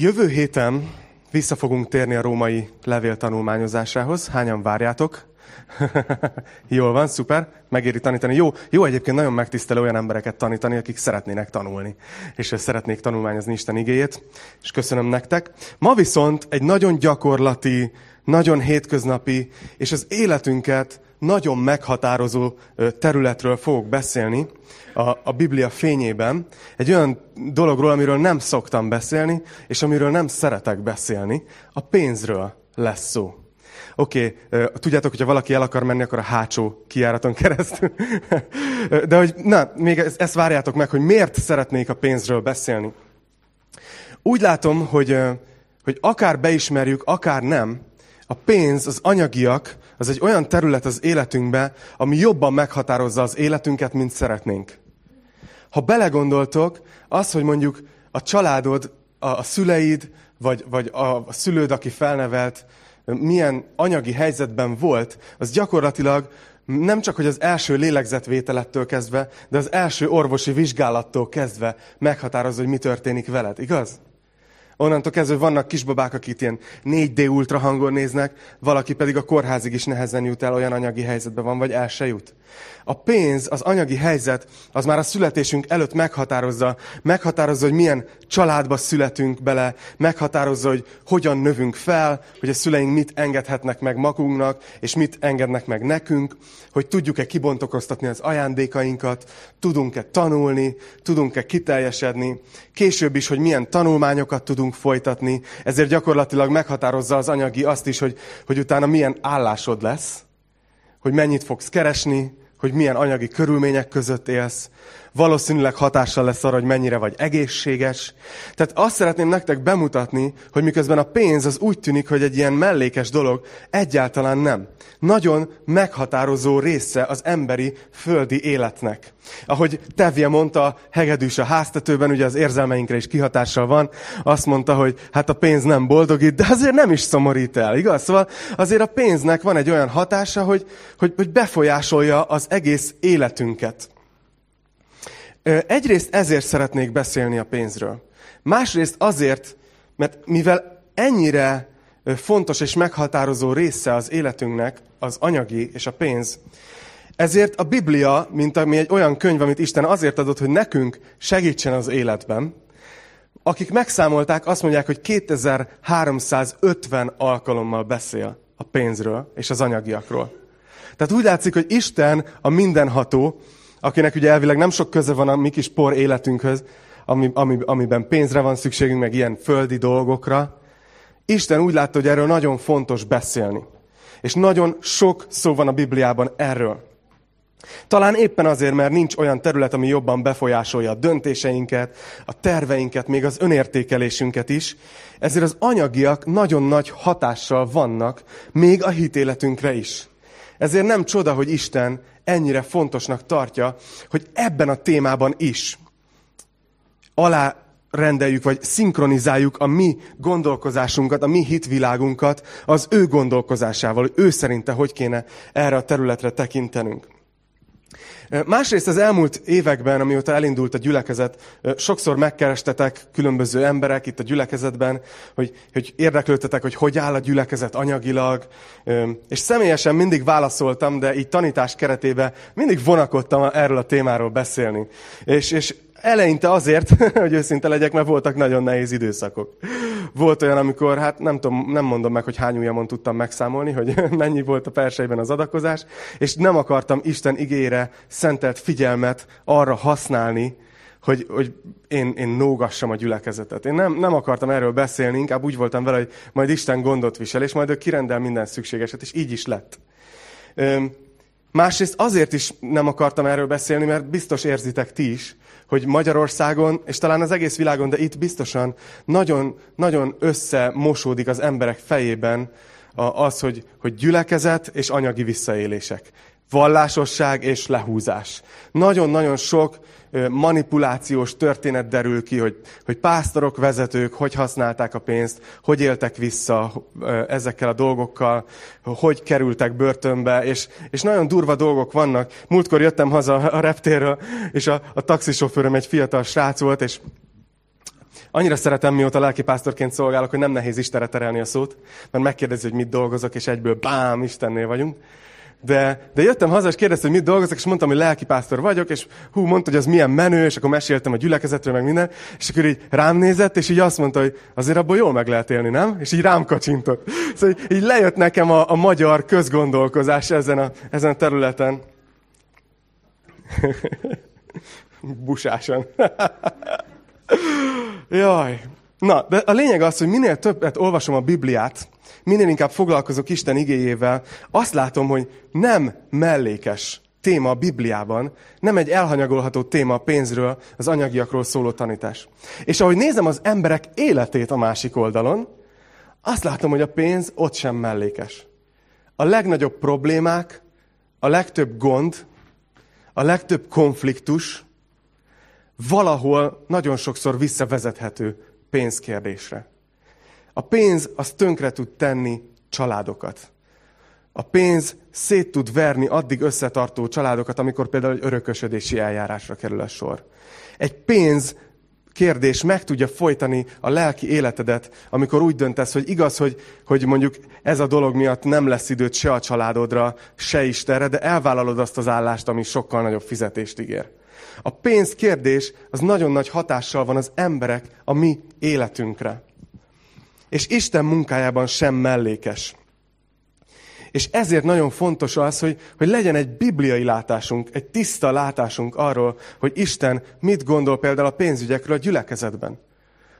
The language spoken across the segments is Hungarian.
Jövő héten vissza fogunk térni a római levél tanulmányozásához. Hányan várjátok? Jól van, szuper, megéri tanítani. Jó, jó egyébként nagyon megtisztelő olyan embereket tanítani, akik szeretnének tanulni, és szeretnék tanulmányozni Isten igéjét, és köszönöm nektek. Ma viszont egy nagyon gyakorlati, nagyon hétköznapi, és az életünket nagyon meghatározó területről fogok beszélni a, a Biblia fényében. Egy olyan dologról, amiről nem szoktam beszélni, és amiről nem szeretek beszélni. A pénzről lesz szó. Oké, okay, tudjátok, hogyha valaki el akar menni, akkor a hátsó kiáraton keresztül. De hogy, na, még ezt, várjátok meg, hogy miért szeretnék a pénzről beszélni. Úgy látom, hogy, hogy akár beismerjük, akár nem, a pénz, az anyagiak, az egy olyan terület az életünkbe, ami jobban meghatározza az életünket, mint szeretnénk. Ha belegondoltok, az, hogy mondjuk a családod, a, a szüleid, vagy, vagy a, a szülőd, aki felnevelt, milyen anyagi helyzetben volt, az gyakorlatilag nem csak, hogy az első lélegzetvételettől kezdve, de az első orvosi vizsgálattól kezdve meghatározza, hogy mi történik veled, igaz? Onnantól kezdve vannak kisbabák, akik ilyen 4D ultrahangon néznek, valaki pedig a kórházig is nehezen jut el, olyan anyagi helyzetben van, vagy el se jut. A pénz, az anyagi helyzet, az már a születésünk előtt meghatározza, meghatározza, hogy milyen családba születünk bele, meghatározza, hogy hogyan növünk fel, hogy a szüleink mit engedhetnek meg magunknak, és mit engednek meg nekünk, hogy tudjuk-e kibontokoztatni az ajándékainkat, tudunk-e tanulni, tudunk-e kiteljesedni, később is, hogy milyen tanulmányokat tudunk folytatni, ezért gyakorlatilag meghatározza az anyagi azt is, hogy, hogy utána milyen állásod lesz, hogy mennyit fogsz keresni, hogy milyen anyagi körülmények között élsz, valószínűleg hatással lesz arra, hogy mennyire vagy egészséges. Tehát azt szeretném nektek bemutatni, hogy miközben a pénz az úgy tűnik, hogy egy ilyen mellékes dolog, egyáltalán nem. Nagyon meghatározó része az emberi földi életnek. Ahogy Tevje mondta, hegedűs a háztetőben, ugye az érzelmeinkre is kihatással van, azt mondta, hogy hát a pénz nem boldogít, de azért nem is szomorít el, igaz? Szóval azért a pénznek van egy olyan hatása, hogy, hogy, hogy befolyásolja az egész életünket. Egyrészt ezért szeretnék beszélni a pénzről. Másrészt azért, mert mivel ennyire fontos és meghatározó része az életünknek az anyagi és a pénz, ezért a Biblia, mint ami egy olyan könyv, amit Isten azért adott, hogy nekünk segítsen az életben, akik megszámolták, azt mondják, hogy 2350 alkalommal beszél a pénzről és az anyagiakról. Tehát úgy látszik, hogy Isten a mindenható, akinek ugye elvileg nem sok köze van a mi kis por életünkhöz, ami, ami, amiben pénzre van szükségünk, meg ilyen földi dolgokra. Isten úgy látta, hogy erről nagyon fontos beszélni. És nagyon sok szó van a Bibliában erről. Talán éppen azért, mert nincs olyan terület, ami jobban befolyásolja a döntéseinket, a terveinket, még az önértékelésünket is, ezért az anyagiak nagyon nagy hatással vannak, még a hitéletünkre is. Ezért nem csoda, hogy Isten ennyire fontosnak tartja, hogy ebben a témában is alá rendeljük, vagy szinkronizáljuk a mi gondolkozásunkat, a mi hitvilágunkat az ő gondolkozásával, hogy ő szerinte hogy kéne erre a területre tekintenünk. Másrészt az elmúlt években, amióta elindult a gyülekezet, sokszor megkerestetek különböző emberek itt a gyülekezetben, hogy, hogy érdeklődtetek, hogy hogy áll a gyülekezet anyagilag, és személyesen mindig válaszoltam, de így tanítás keretében mindig vonakodtam erről a témáról beszélni. És, és Eleinte azért, hogy őszinte legyek, mert voltak nagyon nehéz időszakok. Volt olyan, amikor, hát nem, tudom, nem mondom meg, hogy hány ujjamon tudtam megszámolni, hogy mennyi volt a perseiben az adakozás, és nem akartam Isten igére szentelt figyelmet arra használni, hogy, hogy én, én nógassam a gyülekezetet. Én nem, nem akartam erről beszélni, inkább úgy voltam vele, hogy majd Isten gondot visel, és majd ő kirendel minden szükségeset, és így is lett. Másrészt azért is nem akartam erről beszélni, mert biztos érzitek ti is, hogy Magyarországon, és talán az egész világon, de itt biztosan nagyon, nagyon összemosódik az emberek fejében az, hogy, hogy gyülekezet és anyagi visszaélések. Vallásosság és lehúzás. Nagyon-nagyon sok manipulációs történet derül ki, hogy, hogy pásztorok, vezetők hogy használták a pénzt, hogy éltek vissza ezekkel a dolgokkal, hogy kerültek börtönbe, és, és nagyon durva dolgok vannak. Múltkor jöttem haza a reptérről, és a, a taxisofőröm egy fiatal srác volt, és Annyira szeretem, mióta lelkipásztorként szolgálok, hogy nem nehéz Istenre terelni a szót, mert megkérdezi, hogy mit dolgozok, és egyből bám, Istennél vagyunk. De, de jöttem haza, és kérdezte, hogy mit dolgozok, és mondtam, hogy lelkipásztor vagyok, és hú, mondta, hogy az milyen menő, és akkor meséltem a gyülekezetről, meg minden, és akkor így rám nézett, és így azt mondta, hogy azért abból jól meg lehet élni, nem? És így rám kacsintott. Szóval így, így lejött nekem a, a magyar közgondolkozás ezen a, ezen a területen. Busásan. Jaj. Na, de a lényeg az, hogy minél többet olvasom a Bibliát, minél inkább foglalkozok Isten igéjével, azt látom, hogy nem mellékes téma a Bibliában, nem egy elhanyagolható téma a pénzről, az anyagiakról szóló tanítás. És ahogy nézem az emberek életét a másik oldalon, azt látom, hogy a pénz ott sem mellékes. A legnagyobb problémák, a legtöbb gond, a legtöbb konfliktus valahol nagyon sokszor visszavezethető pénzkérdésre. A pénz az tönkre tud tenni családokat. A pénz szét tud verni addig összetartó családokat, amikor például egy örökösödési eljárásra kerül a sor. Egy pénz kérdés meg tudja folytani a lelki életedet, amikor úgy döntesz, hogy igaz, hogy, hogy mondjuk ez a dolog miatt nem lesz időt se a családodra, se Istenre, de elvállalod azt az állást, ami sokkal nagyobb fizetést ígér. A pénz kérdés az nagyon nagy hatással van az emberek a mi életünkre. És Isten munkájában sem mellékes. És ezért nagyon fontos az, hogy, hogy legyen egy bibliai látásunk, egy tiszta látásunk arról, hogy Isten mit gondol például a pénzügyekről a gyülekezetben.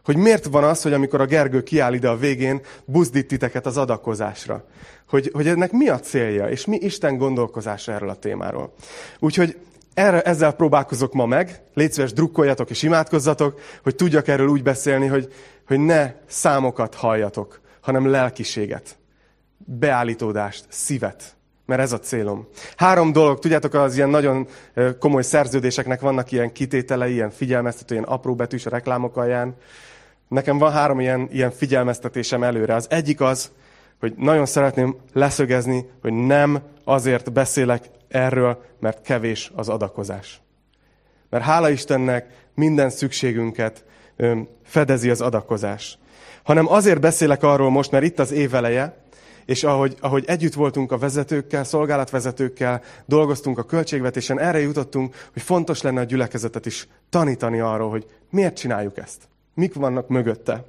Hogy miért van az, hogy amikor a Gergő kiáll ide a végén, buzdít titeket az adakozásra. Hogy, hogy ennek mi a célja, és mi Isten gondolkozása erről a témáról. Úgyhogy erre, ezzel próbálkozok ma meg. Légy szíves, drukkoljatok és imádkozzatok, hogy tudjak erről úgy beszélni, hogy, hogy ne számokat halljatok, hanem lelkiséget, beállítódást, szívet. Mert ez a célom. Három dolog, tudjátok, az ilyen nagyon komoly szerződéseknek vannak ilyen kitételei, ilyen figyelmeztető, ilyen apró betűs a reklámok alján. Nekem van három ilyen, ilyen figyelmeztetésem előre. Az egyik az, hogy nagyon szeretném leszögezni, hogy nem azért beszélek erről, mert kevés az adakozás. Mert hála Istennek minden szükségünket fedezi az adakozás. Hanem azért beszélek arról most, mert itt az éveleje, és ahogy, ahogy együtt voltunk a vezetőkkel, szolgálatvezetőkkel, dolgoztunk a költségvetésen, erre jutottunk, hogy fontos lenne a gyülekezetet is tanítani arról, hogy miért csináljuk ezt. Mik vannak mögötte.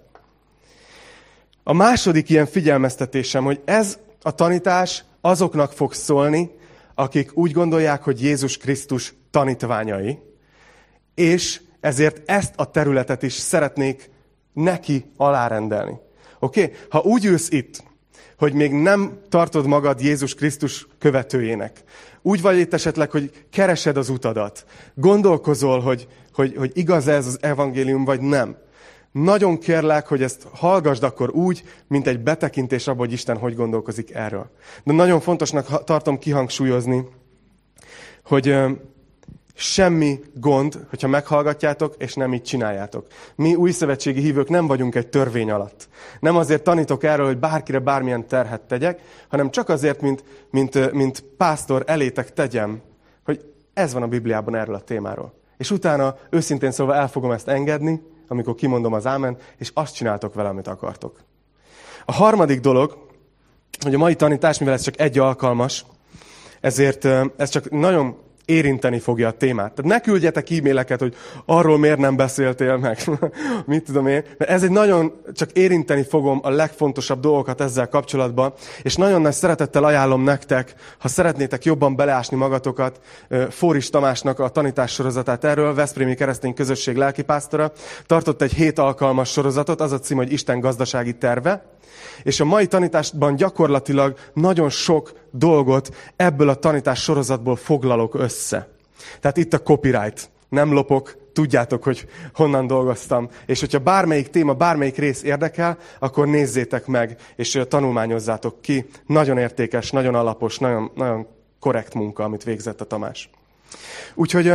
A második ilyen figyelmeztetésem, hogy ez a tanítás azoknak fog szólni, akik úgy gondolják, hogy Jézus Krisztus tanítványai, és ezért ezt a területet is szeretnék neki alárendelni. Oké? Okay? Ha úgy ülsz itt, hogy még nem tartod magad Jézus Krisztus követőjének, úgy vagy itt esetleg, hogy keresed az utadat, gondolkozol, hogy, hogy, hogy igaz ez az evangélium, vagy nem, nagyon kérlek, hogy ezt hallgassd akkor úgy, mint egy betekintés abba, hogy Isten hogy gondolkozik erről. De nagyon fontosnak tartom kihangsúlyozni, hogy semmi gond, hogyha meghallgatjátok, és nem így csináljátok. Mi új szövetségi hívők nem vagyunk egy törvény alatt. Nem azért tanítok erről, hogy bárkire bármilyen terhet tegyek, hanem csak azért, mint, mint, mint pásztor elétek tegyem, hogy ez van a Bibliában erről a témáról. És utána őszintén szólva el fogom ezt engedni, amikor kimondom az ámen, és azt csináltok vele, amit akartok. A harmadik dolog, hogy a mai tanítás, mivel ez csak egy alkalmas, ezért ez csak nagyon érinteni fogja a témát. Tehát ne küldjetek e-maileket, hogy arról miért nem beszéltél meg. Mit tudom én. Mert ez egy nagyon, csak érinteni fogom a legfontosabb dolgokat ezzel kapcsolatban, és nagyon nagy szeretettel ajánlom nektek, ha szeretnétek jobban beleásni magatokat, Fóris Tamásnak a tanítás sorozatát erről, Veszprémi Keresztény Közösség lelkipásztora, tartott egy hét alkalmas sorozatot, az a cím, hogy Isten gazdasági terve, és a mai tanításban gyakorlatilag nagyon sok dolgot ebből a tanítás sorozatból foglalok össze. Tehát itt a copyright. Nem lopok, tudjátok, hogy honnan dolgoztam. És hogyha bármelyik téma, bármelyik rész érdekel, akkor nézzétek meg, és tanulmányozzátok ki. Nagyon értékes, nagyon alapos, nagyon, nagyon korrekt munka, amit végzett a Tamás. Úgyhogy,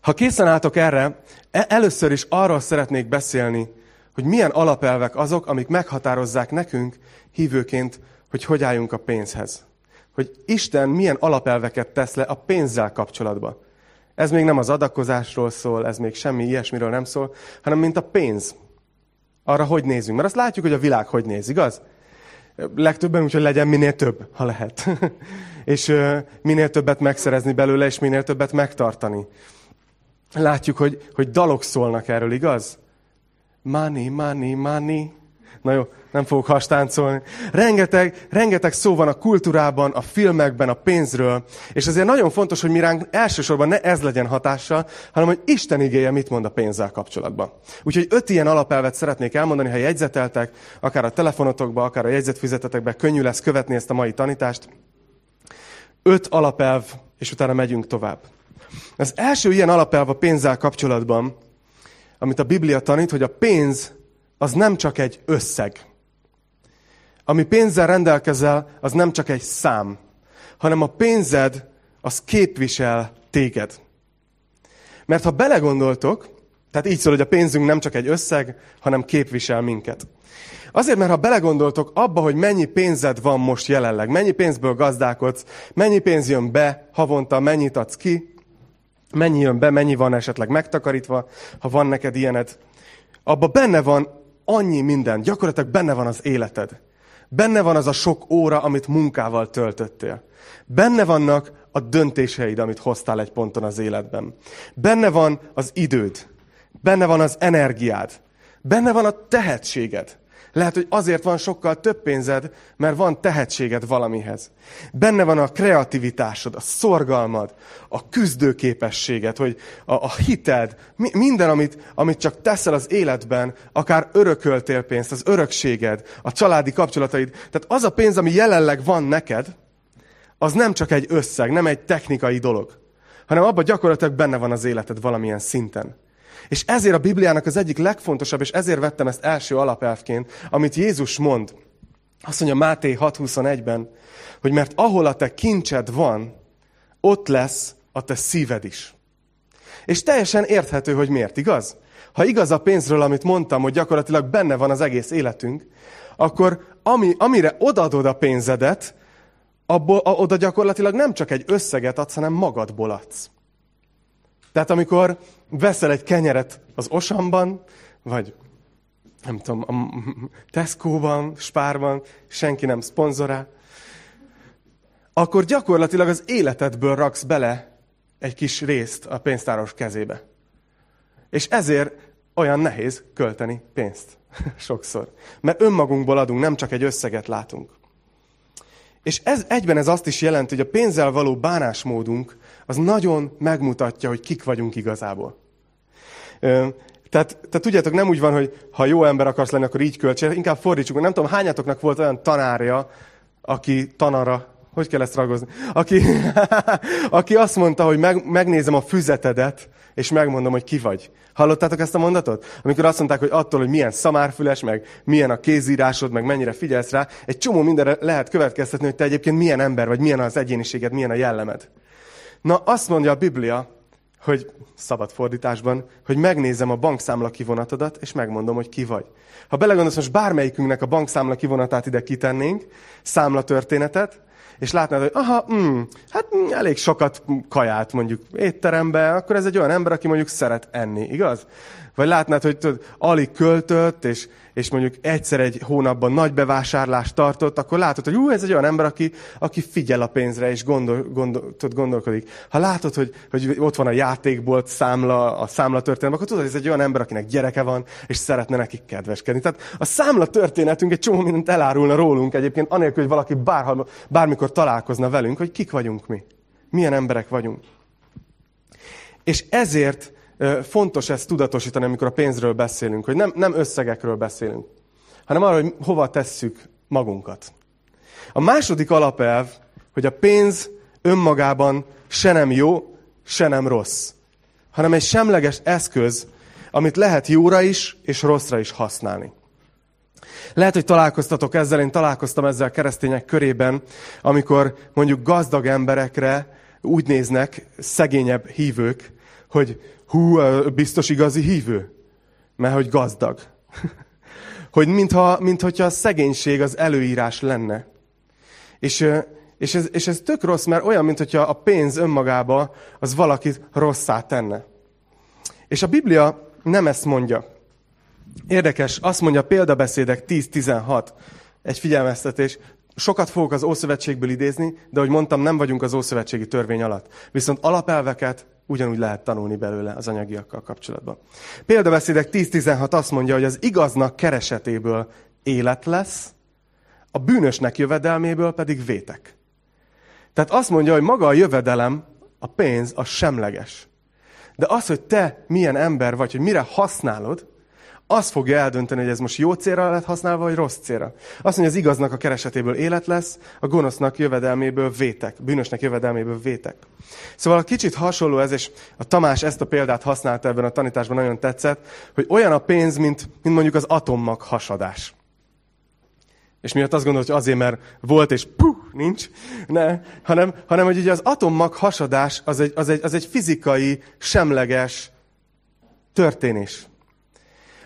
ha készen álltok erre, e- először is arról szeretnék beszélni, hogy milyen alapelvek azok, amik meghatározzák nekünk hívőként, hogy hogy álljunk a pénzhez. Hogy Isten milyen alapelveket tesz le a pénzzel kapcsolatban. Ez még nem az adakozásról szól, ez még semmi ilyesmiről nem szól, hanem mint a pénz. Arra hogy nézünk. Mert azt látjuk, hogy a világ hogy néz, igaz? Legtöbben úgy, hogy legyen minél több, ha lehet. és minél többet megszerezni belőle, és minél többet megtartani. Látjuk, hogy, hogy dalok szólnak erről, igaz? Money, money, money. Na jó, nem fogok hastáncolni. Rengeteg, rengeteg szó van a kultúrában, a filmekben, a pénzről, és ezért nagyon fontos, hogy mi ránk elsősorban ne ez legyen hatással, hanem hogy Isten igéje mit mond a pénzzel kapcsolatban. Úgyhogy öt ilyen alapelvet szeretnék elmondani, ha jegyzeteltek, akár a telefonotokba, akár a jegyzetfüzetetekbe, könnyű lesz követni ezt a mai tanítást. Öt alapelv, és utána megyünk tovább. Az első ilyen alapelv a pénzzel kapcsolatban, amit a Biblia tanít, hogy a pénz az nem csak egy összeg. Ami pénzzel rendelkezel, az nem csak egy szám, hanem a pénzed az képvisel téged. Mert ha belegondoltok, tehát így szól, hogy a pénzünk nem csak egy összeg, hanem képvisel minket. Azért, mert ha belegondoltok abba, hogy mennyi pénzed van most jelenleg, mennyi pénzből gazdálkodsz, mennyi pénz jön be havonta, mennyit adsz ki, mennyi jön be, mennyi van esetleg megtakarítva, ha van neked ilyened, abba benne van annyi minden, gyakorlatilag benne van az életed. Benne van az a sok óra, amit munkával töltöttél. Benne vannak a döntéseid, amit hoztál egy ponton az életben. Benne van az időd. Benne van az energiád. Benne van a tehetséged. Lehet, hogy azért van sokkal több pénzed, mert van tehetséged valamihez. Benne van a kreativitásod, a szorgalmad, a küzdőképességed, hogy a, a hited, mi, minden, amit, amit csak teszel az életben, akár örököltél pénzt, az örökséged, a családi kapcsolataid. Tehát az a pénz, ami jelenleg van neked, az nem csak egy összeg, nem egy technikai dolog, hanem abban gyakorlatilag benne van az életed valamilyen szinten. És ezért a Bibliának az egyik legfontosabb, és ezért vettem ezt első alapelvként, amit Jézus mond. Azt mondja Máté 6.21-ben, hogy mert ahol a te kincsed van, ott lesz a te szíved is. És teljesen érthető, hogy miért, igaz? Ha igaz a pénzről, amit mondtam, hogy gyakorlatilag benne van az egész életünk, akkor ami, amire odaadod a pénzedet, abból, oda gyakorlatilag nem csak egy összeget adsz, hanem magadból adsz. Tehát amikor veszel egy kenyeret az Osamban, vagy nem tudom, a Tesco-ban, Spárban, senki nem szponzorál, akkor gyakorlatilag az életedből raksz bele egy kis részt a pénztáros kezébe. És ezért olyan nehéz költeni pénzt. Sokszor. Mert önmagunkból adunk, nem csak egy összeget látunk. És ez, egyben ez azt is jelenti, hogy a pénzzel való bánásmódunk az nagyon megmutatja, hogy kik vagyunk igazából. Tehát, tehát tudjátok, nem úgy van, hogy ha jó ember akarsz lenni, akkor így költsél, inkább fordítsuk. Nem tudom, hányatoknak volt olyan tanárja, aki tanara, hogy kell ezt ragozni? Aki, aki azt mondta, hogy meg, megnézem a füzetedet, és megmondom, hogy ki vagy. Hallottátok ezt a mondatot? Amikor azt mondták, hogy attól, hogy milyen szamárfüles, meg milyen a kézírásod, meg mennyire figyelsz rá, egy csomó mindenre lehet következtetni, hogy te egyébként milyen ember vagy, milyen az egyéniséged, milyen a jellemed. Na, azt mondja a Biblia, hogy szabad fordításban, hogy megnézem a bankszámla kivonatodat, és megmondom, hogy ki vagy. Ha belegondolsz, most bármelyikünknek a bankszámla kivonatát ide kitennénk, számla történetet, és látnád, hogy aha, mm, hát mm, elég sokat kajált mondjuk étterembe, akkor ez egy olyan ember, aki mondjuk szeret enni, igaz? Vagy látnád, hogy tudod, alig költött, és, és mondjuk egyszer egy hónapban nagy bevásárlást tartott, akkor látod, hogy ú, ez egy olyan ember, aki, aki figyel a pénzre, és gondol, gondol, tudod, gondolkodik. Ha látod, hogy, hogy ott van a játékbolt számla, a számla történet, akkor tudod, hogy ez egy olyan ember, akinek gyereke van, és szeretne nekik kedveskedni. Tehát a számla történetünk egy csomó mindent elárulna rólunk egyébként, anélkül, hogy valaki bárhol, bármikor találkozna velünk, hogy kik vagyunk mi. Milyen emberek vagyunk. És ezért fontos ezt tudatosítani, amikor a pénzről beszélünk, hogy nem, nem összegekről beszélünk, hanem arról, hogy hova tesszük magunkat. A második alapelv, hogy a pénz önmagában se nem jó, se nem rossz, hanem egy semleges eszköz, amit lehet jóra is és rosszra is használni. Lehet, hogy találkoztatok ezzel, én találkoztam ezzel a keresztények körében, amikor mondjuk gazdag emberekre úgy néznek szegényebb hívők, hogy hú, biztos igazi hívő, mert hogy gazdag. hogy mintha, mintha a szegénység az előírás lenne. És És ez, és ez tök rossz, mert olyan, mintha a pénz önmagába az valakit rosszá tenne. És a Biblia nem ezt mondja. Érdekes, azt mondja példabeszédek 10-16, egy figyelmeztetés, sokat fogok az Ószövetségből idézni, de ahogy mondtam, nem vagyunk az Ószövetségi törvény alatt. Viszont alapelveket ugyanúgy lehet tanulni belőle az anyagiakkal kapcsolatban. Példabeszédek 10-16 azt mondja, hogy az igaznak keresetéből élet lesz, a bűnösnek jövedelméből pedig vétek. Tehát azt mondja, hogy maga a jövedelem, a pénz, a semleges. De az, hogy te milyen ember vagy, hogy mire használod, az fogja eldönteni, hogy ez most jó célra lett használva, vagy rossz célra. Azt mondja, az igaznak a keresetéből élet lesz, a gonosznak jövedelméből vétek, bűnösnek jövedelméből vétek. Szóval kicsit hasonló ez, és a Tamás ezt a példát használta ebben a tanításban, nagyon tetszett, hogy olyan a pénz, mint, mint mondjuk az atommag hasadás. És miatt azt gondolod, hogy azért, mert volt, és puh, nincs, ne, hanem, hanem hogy ugye az atommag hasadás az egy, az, egy, az egy fizikai, semleges történés.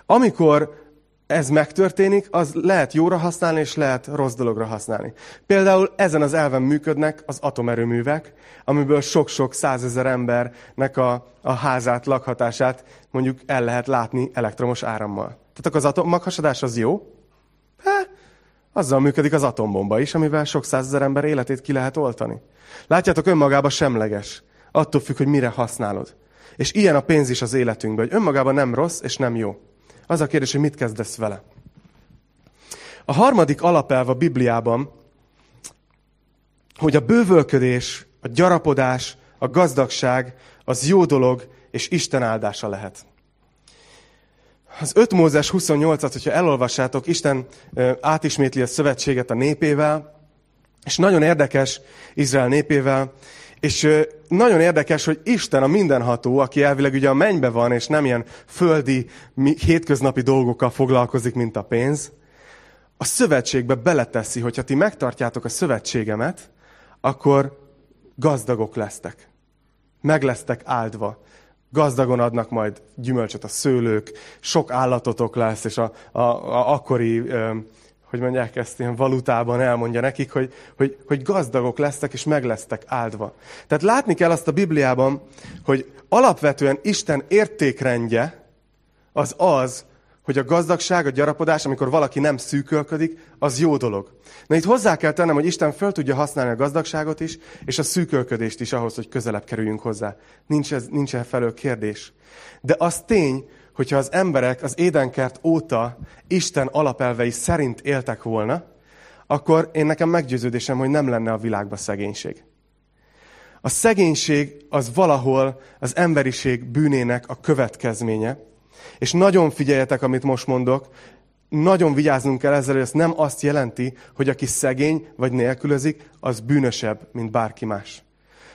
Amikor ez megtörténik, az lehet jóra használni, és lehet rossz dologra használni. Például ezen az elven működnek az atomerőművek, amiből sok-sok százezer embernek a, a házát, lakhatását mondjuk el lehet látni elektromos árammal. Tehát akkor az atommaghasadás az jó? Hát, azzal működik az atombomba is, amivel sok százezer ember életét ki lehet oltani. Látjátok, önmagában semleges. Attól függ, hogy mire használod. És ilyen a pénz is az életünkben, hogy önmagában nem rossz és nem jó. Az a kérdés, hogy mit kezdesz vele. A harmadik alapelv a Bibliában, hogy a bővölködés, a gyarapodás, a gazdagság az jó dolog és Isten áldása lehet. Az 5 Mózes 28-at, hogyha elolvassátok, Isten átismétli a szövetséget a népével, és nagyon érdekes Izrael népével, és nagyon érdekes, hogy Isten a mindenható, aki elvileg ugye a mennybe van, és nem ilyen földi, hétköznapi dolgokkal foglalkozik, mint a pénz, a szövetségbe beleteszi, hogyha ti megtartjátok a szövetségemet, akkor gazdagok lesztek. Meg lesztek áldva. Gazdagon adnak majd gyümölcsöt a szőlők, sok állatotok lesz, és a, a, a akkori hogy mondják ezt, ilyen valutában elmondja nekik, hogy, hogy, hogy gazdagok lesztek, és meg lesztek áldva. Tehát látni kell azt a Bibliában, hogy alapvetően Isten értékrendje az az, hogy a gazdagság, a gyarapodás, amikor valaki nem szűkölködik, az jó dolog. Na itt hozzá kell tennem, hogy Isten föl tudja használni a gazdagságot is, és a szűkölködést is ahhoz, hogy közelebb kerüljünk hozzá. Nincs, ez, nincs felől kérdés. De az tény, hogyha az emberek az édenkert óta Isten alapelvei szerint éltek volna, akkor én nekem meggyőződésem, hogy nem lenne a világban szegénység. A szegénység az valahol az emberiség bűnének a következménye. És nagyon figyeljetek, amit most mondok, nagyon vigyáznunk kell ezzel, hogy ez nem azt jelenti, hogy aki szegény vagy nélkülözik, az bűnösebb, mint bárki más.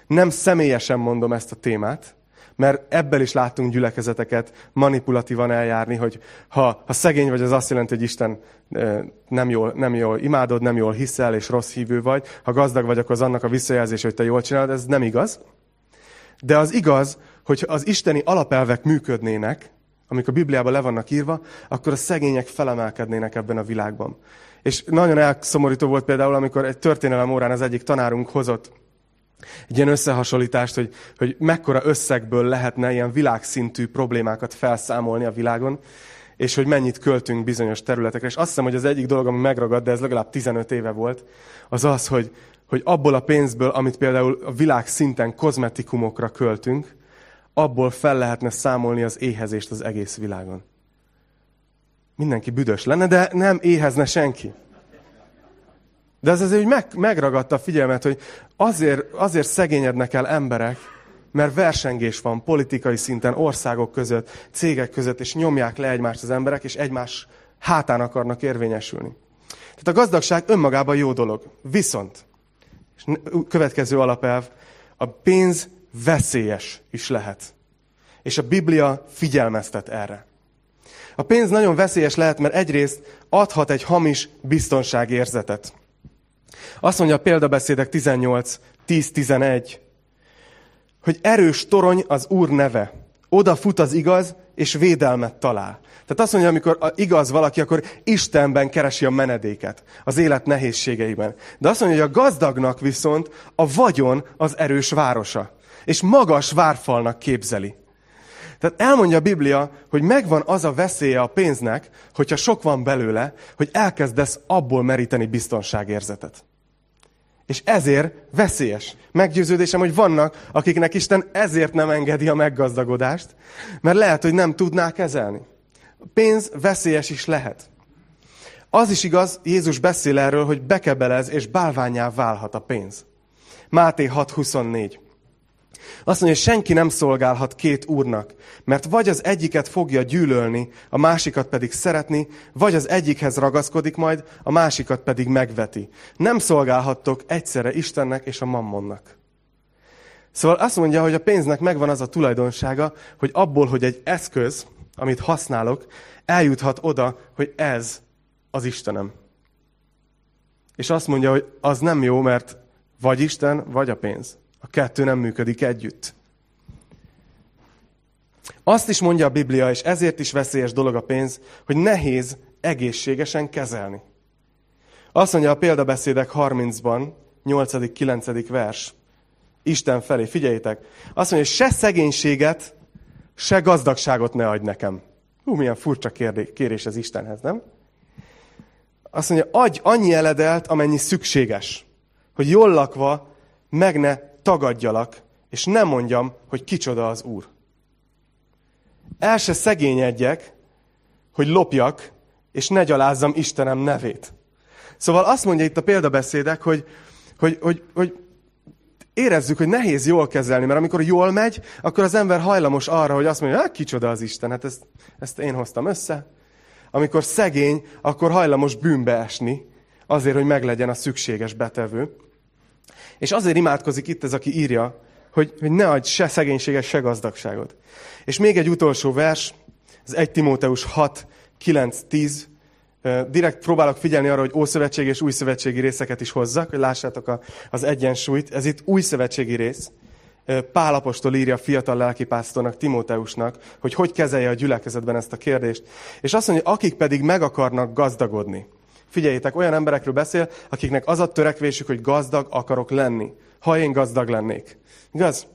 Nem személyesen mondom ezt a témát, mert ebből is láttunk gyülekezeteket manipulatívan eljárni, hogy ha, ha szegény vagy, az azt jelenti, hogy Isten nem jól, nem jól imádod, nem jól hiszel, és rossz hívő vagy. Ha gazdag vagy, akkor az annak a visszajelzés, hogy te jól csinálod, ez nem igaz. De az igaz, hogy az isteni alapelvek működnének, amik a Bibliában le vannak írva, akkor a szegények felemelkednének ebben a világban. És nagyon elszomorító volt például, amikor egy történelem órán az egyik tanárunk hozott egy ilyen összehasonlítást, hogy, hogy mekkora összegből lehetne ilyen világszintű problémákat felszámolni a világon, és hogy mennyit költünk bizonyos területekre. És azt hiszem, hogy az egyik dolog, ami megragad, de ez legalább 15 éve volt, az az, hogy, hogy abból a pénzből, amit például a világ szinten kozmetikumokra költünk, abból fel lehetne számolni az éhezést az egész világon. Mindenki büdös lenne, de nem éhezne senki. De ez azért hogy meg, megragadta a figyelmet, hogy azért, azért szegényednek el emberek, mert versengés van politikai szinten, országok között, cégek között, és nyomják le egymást az emberek, és egymás hátán akarnak érvényesülni. Tehát a gazdagság önmagában jó dolog. Viszont, és következő alapelv, a pénz veszélyes is lehet. És a Biblia figyelmeztet erre. A pénz nagyon veszélyes lehet, mert egyrészt adhat egy hamis biztonságérzetet. Azt mondja a példabeszédek 18, 10-11, hogy erős torony az Úr neve. Oda fut az igaz, és védelmet talál. Tehát azt mondja, amikor igaz valaki, akkor Istenben keresi a menedéket az élet nehézségeiben. De azt mondja, hogy a gazdagnak viszont a vagyon az erős városa. És magas várfalnak képzeli. Tehát elmondja a Biblia, hogy megvan az a veszélye a pénznek, hogyha sok van belőle, hogy elkezdesz abból meríteni biztonságérzetet. És ezért veszélyes. Meggyőződésem, hogy vannak, akiknek Isten ezért nem engedi a meggazdagodást, mert lehet, hogy nem tudná kezelni. A pénz veszélyes is lehet. Az is igaz, Jézus beszél erről, hogy bekebelez és bálványá válhat a pénz. Máté 6.24. Azt mondja, hogy senki nem szolgálhat két úrnak, mert vagy az egyiket fogja gyűlölni, a másikat pedig szeretni, vagy az egyikhez ragaszkodik majd, a másikat pedig megveti. Nem szolgálhattok egyszerre Istennek és a mammonnak. Szóval azt mondja, hogy a pénznek megvan az a tulajdonsága, hogy abból, hogy egy eszköz, amit használok, eljuthat oda, hogy ez az Istenem. És azt mondja, hogy az nem jó, mert vagy Isten, vagy a pénz. A kettő nem működik együtt. Azt is mondja a Biblia, és ezért is veszélyes dolog a pénz, hogy nehéz egészségesen kezelni. Azt mondja a példabeszédek 30-ban, 8.-9. vers, Isten felé, figyeljétek, azt mondja, hogy se szegénységet, se gazdagságot ne adj nekem. Hú, milyen furcsa kérés ez Istenhez, nem? Azt mondja, adj annyi eledelt, amennyi szükséges, hogy jól lakva meg ne tagadjalak, és nem mondjam, hogy kicsoda az Úr. El se szegényedjek, hogy lopjak, és ne gyalázzam Istenem nevét. Szóval azt mondja itt a példabeszédek, hogy, hogy, hogy, hogy érezzük, hogy nehéz jól kezelni, mert amikor jól megy, akkor az ember hajlamos arra, hogy azt mondja, hát kicsoda az Isten, hát ezt, ezt én hoztam össze. Amikor szegény, akkor hajlamos bűnbe esni, azért, hogy meglegyen a szükséges betevő. És azért imádkozik itt ez, aki írja, hogy, hogy ne adj se szegénységet, se gazdagságot. És még egy utolsó vers, az 1 Timóteus 6, 9, 10. Direkt próbálok figyelni arra, hogy ószövetségi és új szövetségi részeket is hozzak, hogy lássátok a, az egyensúlyt. Ez itt új szövetségi rész. Pál apostol írja a fiatal lelkipásztornak, Timóteusnak, hogy hogy kezelje a gyülekezetben ezt a kérdést. És azt mondja, akik pedig meg akarnak gazdagodni. Figyeljétek, olyan emberekről beszél, akiknek az a törekvésük, hogy gazdag akarok lenni. Ha én gazdag lennék. Igaz?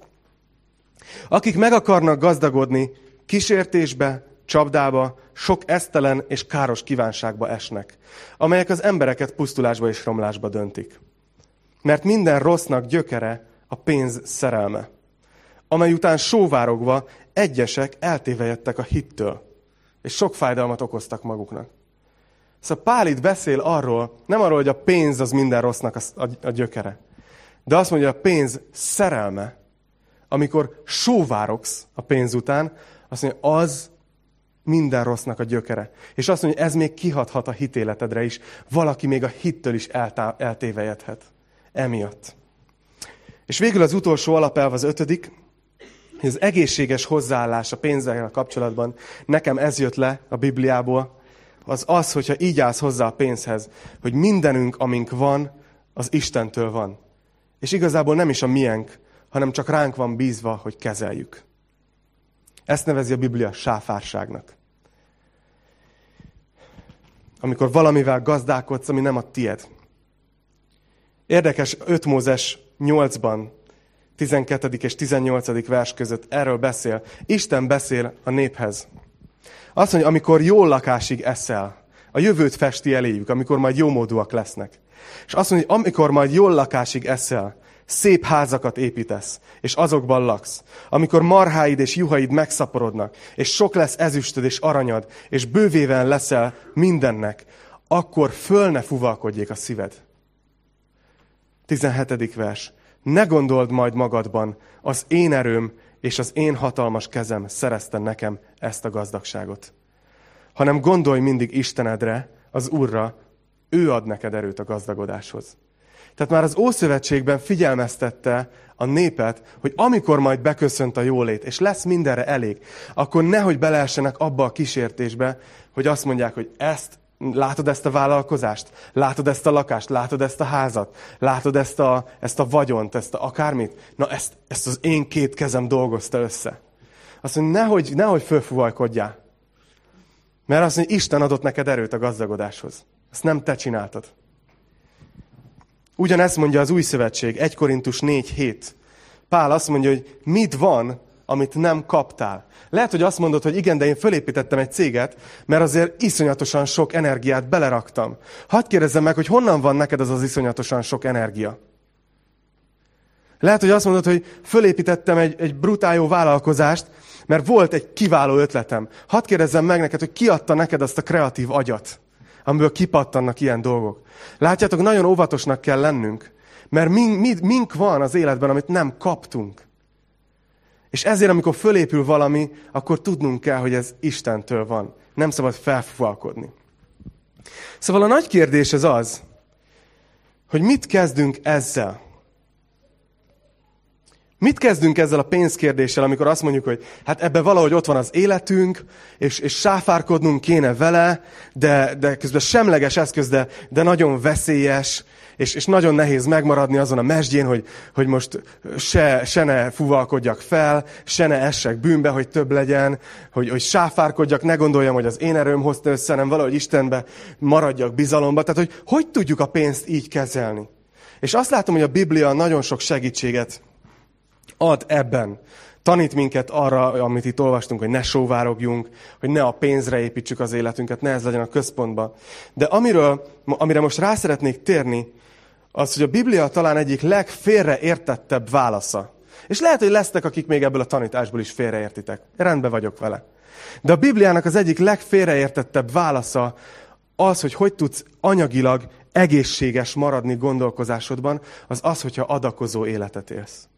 Akik meg akarnak gazdagodni, kísértésbe, csapdába, sok esztelen és káros kívánságba esnek, amelyek az embereket pusztulásba és romlásba döntik. Mert minden rossznak gyökere a pénz szerelme, amely után sóvárogva egyesek eltévejettek a hittől, és sok fájdalmat okoztak maguknak. Szóval Pál itt beszél arról, nem arról, hogy a pénz az minden rossznak a, a, a gyökere, de azt mondja, a pénz szerelme, amikor sóvárogsz a pénz után, azt mondja, az minden rossznak a gyökere. És azt mondja, ez még kihathat a hitéletedre is. Valaki még a hittől is eltá- eltévejedhet. Emiatt. És végül az utolsó alapelv, az ötödik, hogy az egészséges hozzáállás a pénzzel kapcsolatban, nekem ez jött le a Bibliából, az az, hogyha így állsz hozzá a pénzhez, hogy mindenünk, amink van, az Istentől van. És igazából nem is a miénk, hanem csak ránk van bízva, hogy kezeljük. Ezt nevezi a Biblia sáfárságnak. Amikor valamivel gazdálkodsz, ami nem a tied. Érdekes, 5 Mózes 8-ban, 12. és 18. vers között erről beszél. Isten beszél a néphez. Azt mondja, amikor jó lakásig eszel, a jövőt festi eléjük, amikor majd jómódúak lesznek. És azt mondja, amikor majd jól lakásig eszel, szép házakat építesz, és azokban laksz. Amikor marháid és juhaid megszaporodnak, és sok lesz ezüstöd és aranyad, és bővéven leszel mindennek, akkor föl ne fuvalkodjék a szíved. 17. vers. Ne gondold majd magadban, az én erőm és az én hatalmas kezem szerezte nekem ezt a gazdagságot. Hanem gondolj mindig Istenedre, az Úrra, ő ad neked erőt a gazdagodáshoz. Tehát már az Ószövetségben figyelmeztette a népet, hogy amikor majd beköszönt a jólét, és lesz mindenre elég, akkor nehogy beleessenek abba a kísértésbe, hogy azt mondják, hogy ezt Látod ezt a vállalkozást? Látod ezt a lakást? Látod ezt a házat? Látod ezt a, ezt a vagyont, ezt a akármit? Na ezt, ezt az én két kezem dolgozta össze. Azt mondja, nehogy, nehogy fölfúvalkodjál. Mert azt mondja, Isten adott neked erőt a gazdagodáshoz. Ezt nem te csináltad. Ugyanezt mondja az új szövetség, 1 Korintus 4.7. Pál azt mondja, hogy mit van, amit nem kaptál. Lehet, hogy azt mondod, hogy igen, de én fölépítettem egy céget, mert azért iszonyatosan sok energiát beleraktam. Hadd kérdezzem meg, hogy honnan van neked az az iszonyatosan sok energia? Lehet, hogy azt mondod, hogy fölépítettem egy, egy brutál jó vállalkozást, mert volt egy kiváló ötletem. Hadd kérdezzem meg neked, hogy ki adta neked azt a kreatív agyat, amiből kipattannak ilyen dolgok. Látjátok, nagyon óvatosnak kell lennünk, mert mink, mink, van az életben, amit nem kaptunk. És ezért, amikor fölépül valami, akkor tudnunk kell, hogy ez Istentől van. Nem szabad felfúvalkodni. Szóval a nagy kérdés az az, hogy mit kezdünk ezzel. Mit kezdünk ezzel a pénzkérdéssel, amikor azt mondjuk, hogy hát ebben valahogy ott van az életünk, és, és sáfárkodnunk kéne vele, de, de közben semleges eszköz, de, de nagyon veszélyes, és, és nagyon nehéz megmaradni azon a mesdjén, hogy, hogy most se, se ne fuvalkodjak fel, se ne essek bűnbe, hogy több legyen, hogy, hogy sáfárkodjak, ne gondoljam, hogy az én erőm hozta össze, hanem valahogy Istenbe maradjak bizalomba. Tehát, hogy hogy tudjuk a pénzt így kezelni. És azt látom, hogy a Biblia nagyon sok segítséget ad ebben. Tanít minket arra, amit itt olvastunk, hogy ne sóvárogjunk, hogy ne a pénzre építsük az életünket, ne ez legyen a központban. De amiről, amire most rá szeretnék térni, az, hogy a Biblia talán egyik legfélreértettebb válasza. És lehet, hogy lesznek, akik még ebből a tanításból is félreértitek. Rendben vagyok vele. De a Bibliának az egyik legfélreértettebb válasza az, hogy hogy tudsz anyagilag egészséges maradni gondolkozásodban, az az, hogyha adakozó életet élsz.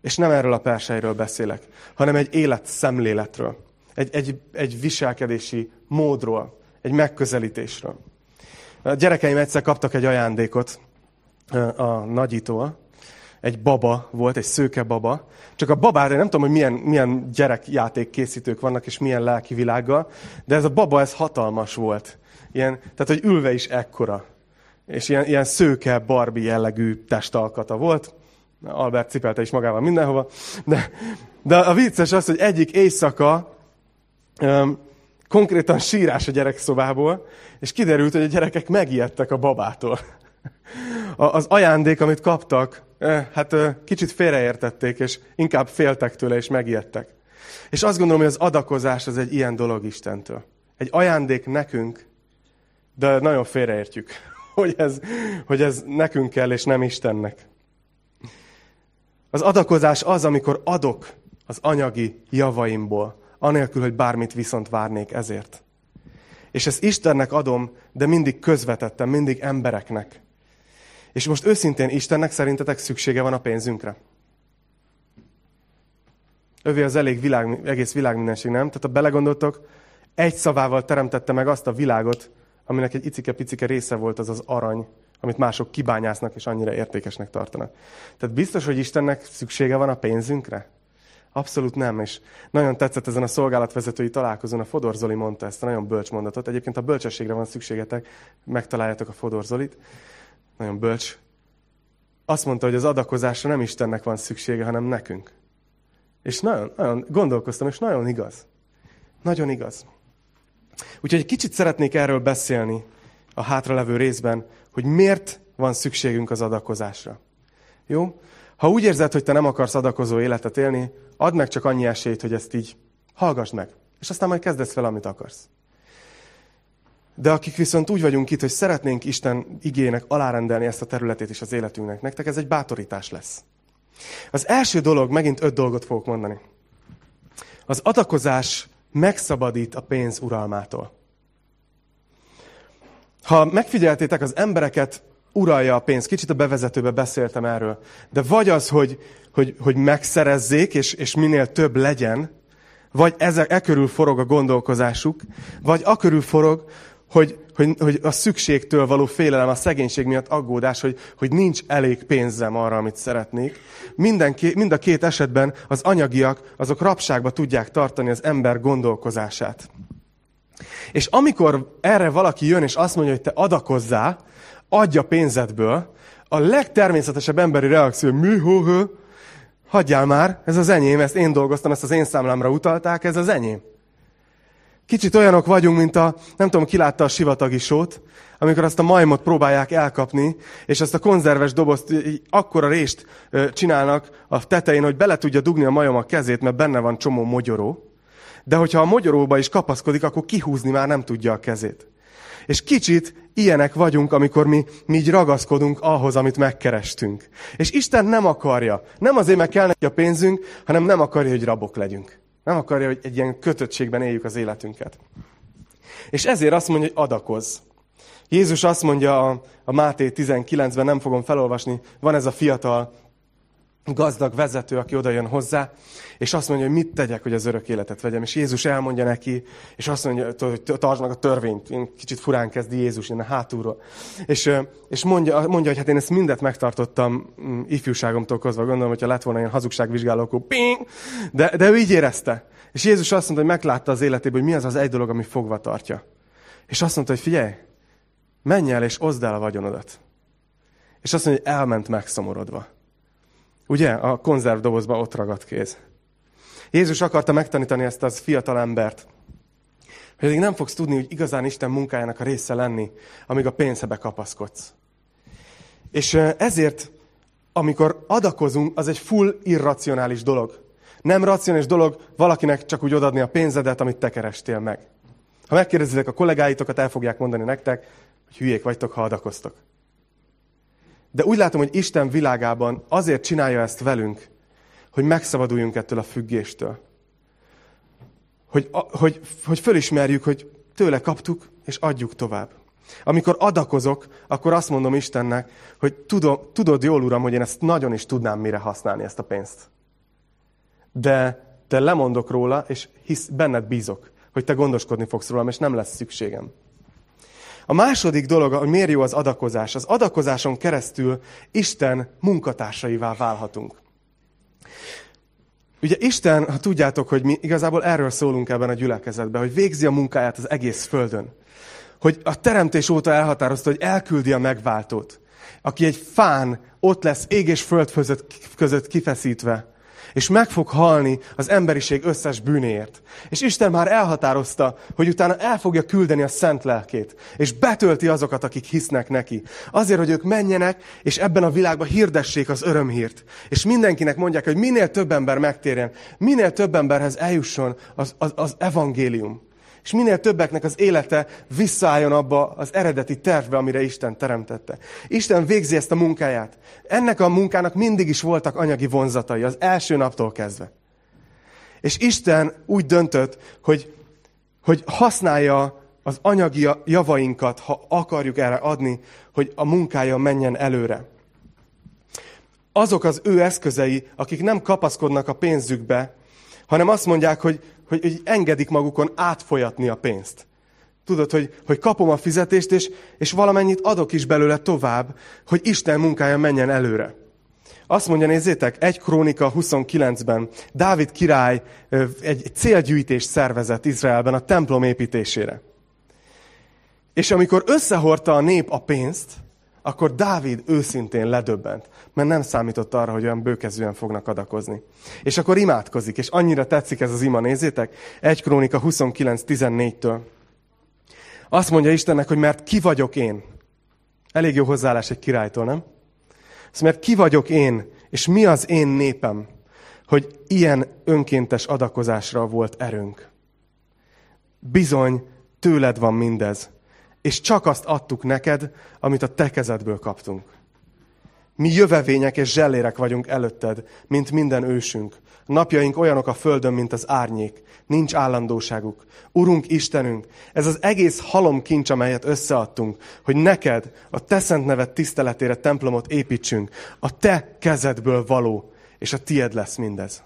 És nem erről a persejről beszélek, hanem egy életszemléletről, egy, egy, egy viselkedési módról, egy megközelítésről. A gyerekeim egyszer kaptak egy ajándékot a nagyítól. Egy baba volt, egy szőke baba. Csak a babára nem tudom, hogy milyen, milyen gyerekjáték készítők vannak, és milyen lelki világgal, de ez a baba, ez hatalmas volt. Ilyen, tehát, hogy ülve is ekkora. És ilyen, ilyen szőke, barbi jellegű testalkata volt. Albert cipelte is magával mindenhova. De, de a vicces az, hogy egyik éjszaka um, konkrétan sírás a gyerekszobából, és kiderült, hogy a gyerekek megijedtek a babától. Az ajándék, amit kaptak, hát kicsit félreértették, és inkább féltek tőle, és megijedtek. És azt gondolom, hogy az adakozás az egy ilyen dolog Istentől. Egy ajándék nekünk, de nagyon félreértjük, hogy ez, hogy ez nekünk kell, és nem Istennek. Az adakozás az, amikor adok az anyagi javaimból, anélkül, hogy bármit viszont várnék ezért. És ezt Istennek adom, de mindig közvetettem, mindig embereknek. És most őszintén Istennek szerintetek szüksége van a pénzünkre? Övé az elég világ, egész világ nem? Tehát ha belegondoltok, egy szavával teremtette meg azt a világot, aminek egy icike-picike része volt az az arany, amit mások kibányásznak és annyira értékesnek tartanak. Tehát biztos, hogy Istennek szüksége van a pénzünkre? Abszolút nem, és nagyon tetszett ezen a szolgálatvezetői találkozón, a Fodor Zoli mondta ezt a nagyon bölcs mondatot. Egyébként a bölcsességre van szükségetek, megtaláljátok a Fodor Zolit. Nagyon bölcs. Azt mondta, hogy az adakozásra nem Istennek van szüksége, hanem nekünk. És nagyon, nagyon gondolkoztam, és nagyon igaz. Nagyon igaz. Úgyhogy kicsit szeretnék erről beszélni a hátralevő részben, hogy miért van szükségünk az adakozásra. Jó? Ha úgy érzed, hogy te nem akarsz adakozó életet élni, add meg csak annyi esélyt, hogy ezt így hallgass meg. És aztán majd kezdesz fel, amit akarsz. De akik viszont úgy vagyunk itt, hogy szeretnénk Isten igének alárendelni ezt a területét is az életünknek, nektek ez egy bátorítás lesz. Az első dolog, megint öt dolgot fogok mondani. Az adakozás megszabadít a pénz uralmától. Ha megfigyeltétek, az embereket uralja a pénz. Kicsit a bevezetőbe beszéltem erről. De vagy az, hogy, hogy, hogy megszerezzék, és, és minél több legyen, vagy ezek, e körül forog a gondolkozásuk, vagy a körül forog, hogy, hogy, hogy a szükségtől való félelem, a szegénység miatt aggódás, hogy, hogy nincs elég pénzem arra, amit szeretnék. Minden, mind a két esetben az anyagiak, azok rabságba tudják tartani az ember gondolkozását. És amikor erre valaki jön, és azt mondja, hogy te adakozzá, adja pénzedből, a legtermészetesebb emberi reakció, mi, hó, hó, Hagyjál már, ez az enyém, ezt én dolgoztam, ezt az én számlámra utalták, ez az enyém. Kicsit olyanok vagyunk, mint a, nem tudom, ki látta a sivatagi sót, amikor azt a majmot próbálják elkapni, és azt a konzerves dobozt, akkora rést csinálnak a tetején, hogy bele tudja dugni a majom a kezét, mert benne van csomó mogyoró. De hogyha a mogyoróba is kapaszkodik, akkor kihúzni már nem tudja a kezét. És kicsit ilyenek vagyunk, amikor mi, mi így ragaszkodunk ahhoz, amit megkerestünk. És Isten nem akarja. Nem azért, mert kell neki a pénzünk, hanem nem akarja, hogy rabok legyünk. Nem akarja, hogy egy ilyen kötöttségben éljük az életünket. És ezért azt mondja, hogy adakozz. Jézus azt mondja a, a Máté 19-ben, nem fogom felolvasni, van ez a fiatal gazdag vezető, aki oda jön hozzá, és azt mondja, hogy mit tegyek, hogy az örök életet vegyem. És Jézus elmondja neki, és azt mondja, hogy tartsd meg a törvényt. Én kicsit furán kezdi Jézus, innen hátulról. És, és mondja, mondja, hogy hát én ezt mindet megtartottam mm, ifjúságomtól kozva. Gondolom, hogyha lett volna ilyen hazugságvizsgáló, akkor ping! De, de ő így érezte. És Jézus azt mondta, hogy meglátta az életében, hogy mi az az egy dolog, ami fogva tartja. És azt mondta, hogy figyelj, menj el és oszd el a vagyonodat. És azt mondja, hogy elment megszomorodva. Ugye? A konzervdobozba ott ragadt kéz. Jézus akarta megtanítani ezt az fiatal embert, hogy nem fogsz tudni, hogy igazán Isten munkájának a része lenni, amíg a pénzbe kapaszkodsz. És ezért, amikor adakozunk, az egy full irracionális dolog. Nem racionális dolog valakinek csak úgy odadni a pénzedet, amit te kerestél meg. Ha megkérdezitek a kollégáitokat, el fogják mondani nektek, hogy hülyék vagytok, ha adakoztok. De úgy látom, hogy Isten világában azért csinálja ezt velünk, hogy megszabaduljunk ettől a függéstől. Hogy, hogy, hogy fölismerjük, hogy tőle kaptuk, és adjuk tovább. Amikor adakozok, akkor azt mondom Istennek, hogy tudom, tudod jól, Uram, hogy én ezt nagyon is tudnám mire használni, ezt a pénzt. De te lemondok róla, és hisz, benned bízok, hogy te gondoskodni fogsz rólam, és nem lesz szükségem. A második dolog, hogy miért jó az adakozás. Az adakozáson keresztül Isten munkatársaivá válhatunk. Ugye Isten, ha tudjátok, hogy mi igazából erről szólunk ebben a gyülekezetben, hogy végzi a munkáját az egész földön. Hogy a teremtés óta elhatározta, hogy elküldi a megváltót, aki egy fán ott lesz ég és föld között kifeszítve, és meg fog halni az emberiség összes bűnéért. És Isten már elhatározta, hogy utána el fogja küldeni a szent lelkét, és betölti azokat, akik hisznek neki. Azért, hogy ők menjenek, és ebben a világban hirdessék az örömhírt. És mindenkinek mondják, hogy minél több ember megtérjen, minél több emberhez eljusson az, az, az evangélium. És minél többeknek az élete visszaálljon abba az eredeti tervbe, amire Isten teremtette. Isten végzi ezt a munkáját. Ennek a munkának mindig is voltak anyagi vonzatai, az első naptól kezdve. És Isten úgy döntött, hogy, hogy használja az anyagi javainkat, ha akarjuk erre adni, hogy a munkája menjen előre. Azok az ő eszközei, akik nem kapaszkodnak a pénzükbe, hanem azt mondják, hogy hogy, hogy engedik magukon átfolyatni a pénzt. Tudod, hogy, hogy kapom a fizetést, és, és valamennyit adok is belőle tovább, hogy Isten munkája menjen előre. Azt mondja, nézzétek, egy Krónika 29-ben Dávid király egy célgyűjtést szervezett Izraelben a templom építésére. És amikor összehordta a nép a pénzt, akkor Dávid őszintén ledöbbent, mert nem számított arra, hogy olyan bőkezően fognak adakozni. És akkor imádkozik, és annyira tetszik ez az ima, nézzétek, 1 Krónika 29.14-től. Azt mondja Istennek, hogy mert ki vagyok én. Elég jó hozzáállás egy királytól, nem? Azt mert ki vagyok én, és mi az én népem, hogy ilyen önkéntes adakozásra volt erőnk. Bizony, tőled van mindez, és csak azt adtuk neked, amit a te kezedből kaptunk. Mi jövevények és zsellérek vagyunk előtted, mint minden ősünk. Napjaink olyanok a földön, mint az árnyék. Nincs állandóságuk. Urunk, Istenünk, ez az egész halom kincs, amelyet összeadtunk, hogy neked, a te szent neved tiszteletére templomot építsünk, a te kezedből való, és a tied lesz mindez.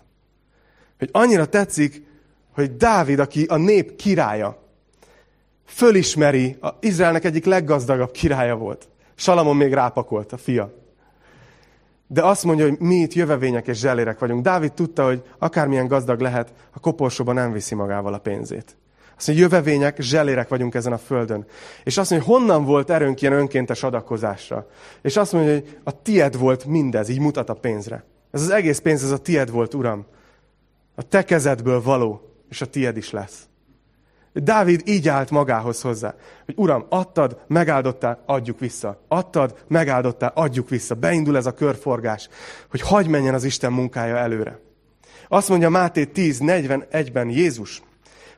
Hogy annyira tetszik, hogy Dávid, aki a nép királya, fölismeri, a Izraelnek egyik leggazdagabb királya volt. Salamon még rápakolt, a fia. De azt mondja, hogy mi itt jövevények és zselérek vagyunk. Dávid tudta, hogy akármilyen gazdag lehet, a koporsóban nem viszi magával a pénzét. Azt mondja, jövevények, zselérek vagyunk ezen a földön. És azt mondja, hogy honnan volt erőnk ilyen önkéntes adakozásra. És azt mondja, hogy a tied volt mindez, így mutat a pénzre. Ez az egész pénz, ez a tied volt, Uram. A te kezedből való, és a tied is lesz. Dávid így állt magához hozzá, hogy Uram, adtad, megáldottál, adjuk vissza. Adtad, megáldottál, adjuk vissza. Beindul ez a körforgás, hogy hagy menjen az Isten munkája előre. Azt mondja Máté 10.41-ben Jézus,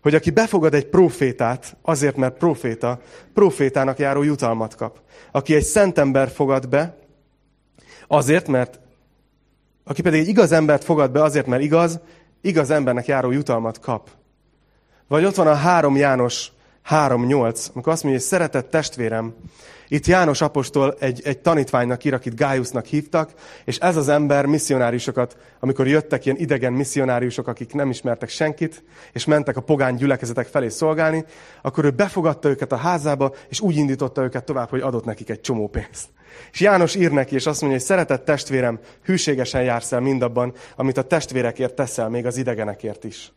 hogy aki befogad egy profétát, azért, mert proféta, profétának járó jutalmat kap. Aki egy szentember fogad be, azért, mert aki pedig egy igaz embert fogad be azért, mert igaz, igaz embernek járó jutalmat kap. Vagy ott van a 3 János 3.8, amikor azt mondja, hogy szeretett testvérem, itt János apostol egy, egy tanítványnak ír, akit Gájusznak hívtak, és ez az ember misszionáriusokat, amikor jöttek ilyen idegen misszionáriusok, akik nem ismertek senkit, és mentek a pogány gyülekezetek felé szolgálni, akkor ő befogadta őket a házába, és úgy indította őket tovább, hogy adott nekik egy csomó pénzt. És János ír neki, és azt mondja, hogy szeretett testvérem, hűségesen jársz el mindabban, amit a testvérekért teszel, még az idegenekért is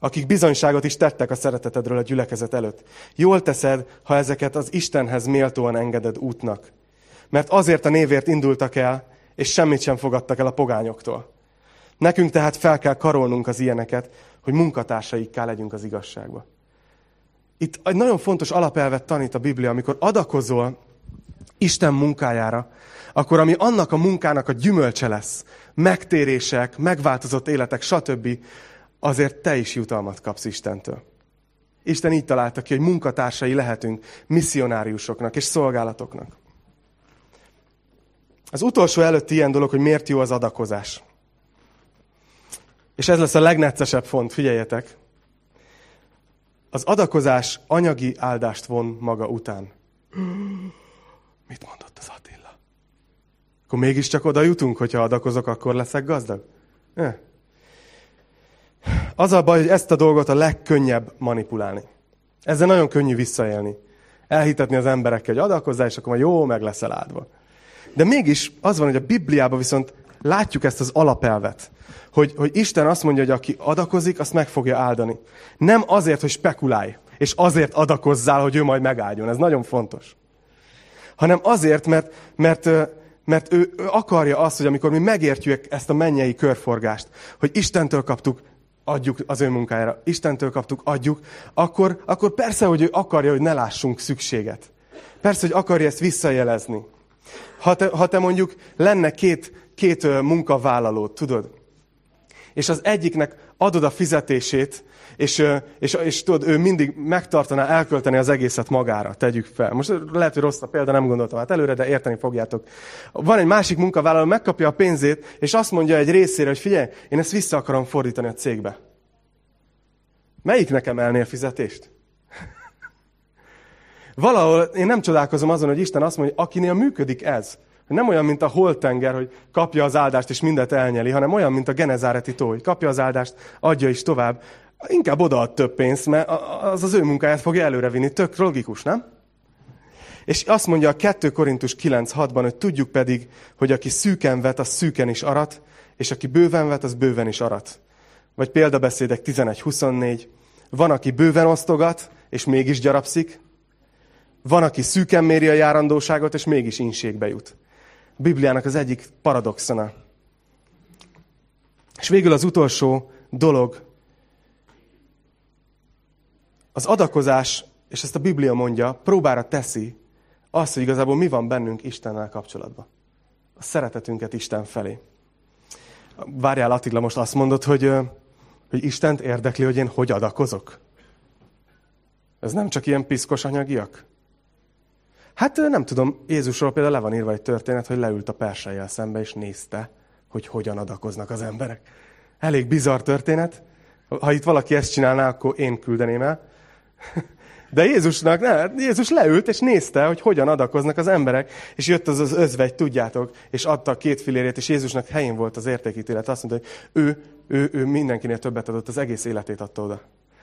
akik bizonyságot is tettek a szeretetedről a gyülekezet előtt. Jól teszed, ha ezeket az Istenhez méltóan engeded útnak. Mert azért a névért indultak el, és semmit sem fogadtak el a pogányoktól. Nekünk tehát fel kell karolnunk az ilyeneket, hogy munkatársaikká legyünk az igazságba. Itt egy nagyon fontos alapelvet tanít a Biblia, amikor adakozol Isten munkájára, akkor ami annak a munkának a gyümölcse lesz, megtérések, megváltozott életek, stb., azért te is jutalmat kapsz Istentől. Isten így találta ki, hogy munkatársai lehetünk misszionáriusoknak és szolgálatoknak. Az utolsó előtti ilyen dolog, hogy miért jó az adakozás. És ez lesz a legneccesebb font, figyeljetek. Az adakozás anyagi áldást von maga után. Mit mondott az Attila? Akkor mégiscsak oda jutunk, hogyha adakozok, akkor leszek gazdag? Eh. Az a baj, hogy ezt a dolgot a legkönnyebb manipulálni. Ezzel nagyon könnyű visszaélni. Elhitetni az emberekkel, hogy adakozzál, és akkor majd jó, meg leszel áldva. De mégis az van, hogy a Bibliában viszont látjuk ezt az alapelvet, hogy, hogy Isten azt mondja, hogy aki adakozik, azt meg fogja áldani. Nem azért, hogy spekulálj, és azért adakozzál, hogy ő majd megáldjon. Ez nagyon fontos. Hanem azért, mert, mert, mert ő, ő akarja azt, hogy amikor mi megértjük ezt a mennyei körforgást, hogy Istentől kaptuk adjuk az ő munkájára, Istentől kaptuk, adjuk, akkor, akkor persze, hogy ő akarja, hogy ne lássunk szükséget. Persze, hogy akarja ezt visszajelezni. Ha te, ha te mondjuk lenne két, két munkavállalót, tudod, és az egyiknek adod a fizetését, és, és, és tudod, ő mindig megtartaná, elkölteni az egészet magára, tegyük fel. Most lehet, hogy rossz a példa, nem gondoltam hát előre, de érteni fogjátok. Van egy másik munkavállaló, megkapja a pénzét, és azt mondja egy részére, hogy figyelj, én ezt vissza akarom fordítani a cégbe. Melyik nekem elnél fizetést? Valahol én nem csodálkozom azon, hogy Isten azt mondja, akinél működik ez, nem olyan, mint a holtenger, hogy kapja az áldást és mindet elnyeli, hanem olyan, mint a genezáreti tó, hogy kapja az áldást, adja is tovább. Inkább odaad több pénzt, mert az az ő munkáját fogja előrevinni. Tök logikus, nem? És azt mondja a 2 Korintus 9.6-ban, hogy tudjuk pedig, hogy aki szűken vet, az szűken is arat, és aki bőven vet, az bőven is arat. Vagy példabeszédek 11.24. Van, aki bőven osztogat, és mégis gyarapszik. Van, aki szűken méri a járandóságot, és mégis inségbe jut. Bibliának az egyik paradoxona. És végül az utolsó dolog, az adakozás, és ezt a Biblia mondja, próbára teszi azt, hogy igazából mi van bennünk Istennel kapcsolatban. A szeretetünket Isten felé. Várjál Attila, most azt mondod, hogy, hogy Istent érdekli, hogy én hogy adakozok? Ez nem csak ilyen piszkos anyagiak? Hát nem tudom, Jézusról például le van írva egy történet, hogy leült a persejjel szembe, és nézte, hogy hogyan adakoznak az emberek. Elég bizarr történet. Ha itt valaki ezt csinálná, akkor én küldeném el. De Jézusnak, ne, Jézus leült, és nézte, hogy hogyan adakoznak az emberek, és jött az az özvegy, tudjátok, és adta a két filérét, és Jézusnak helyén volt az értékítélet. Azt mondta, hogy ő, ő, ő mindenkinél többet adott, az egész életét adta oda.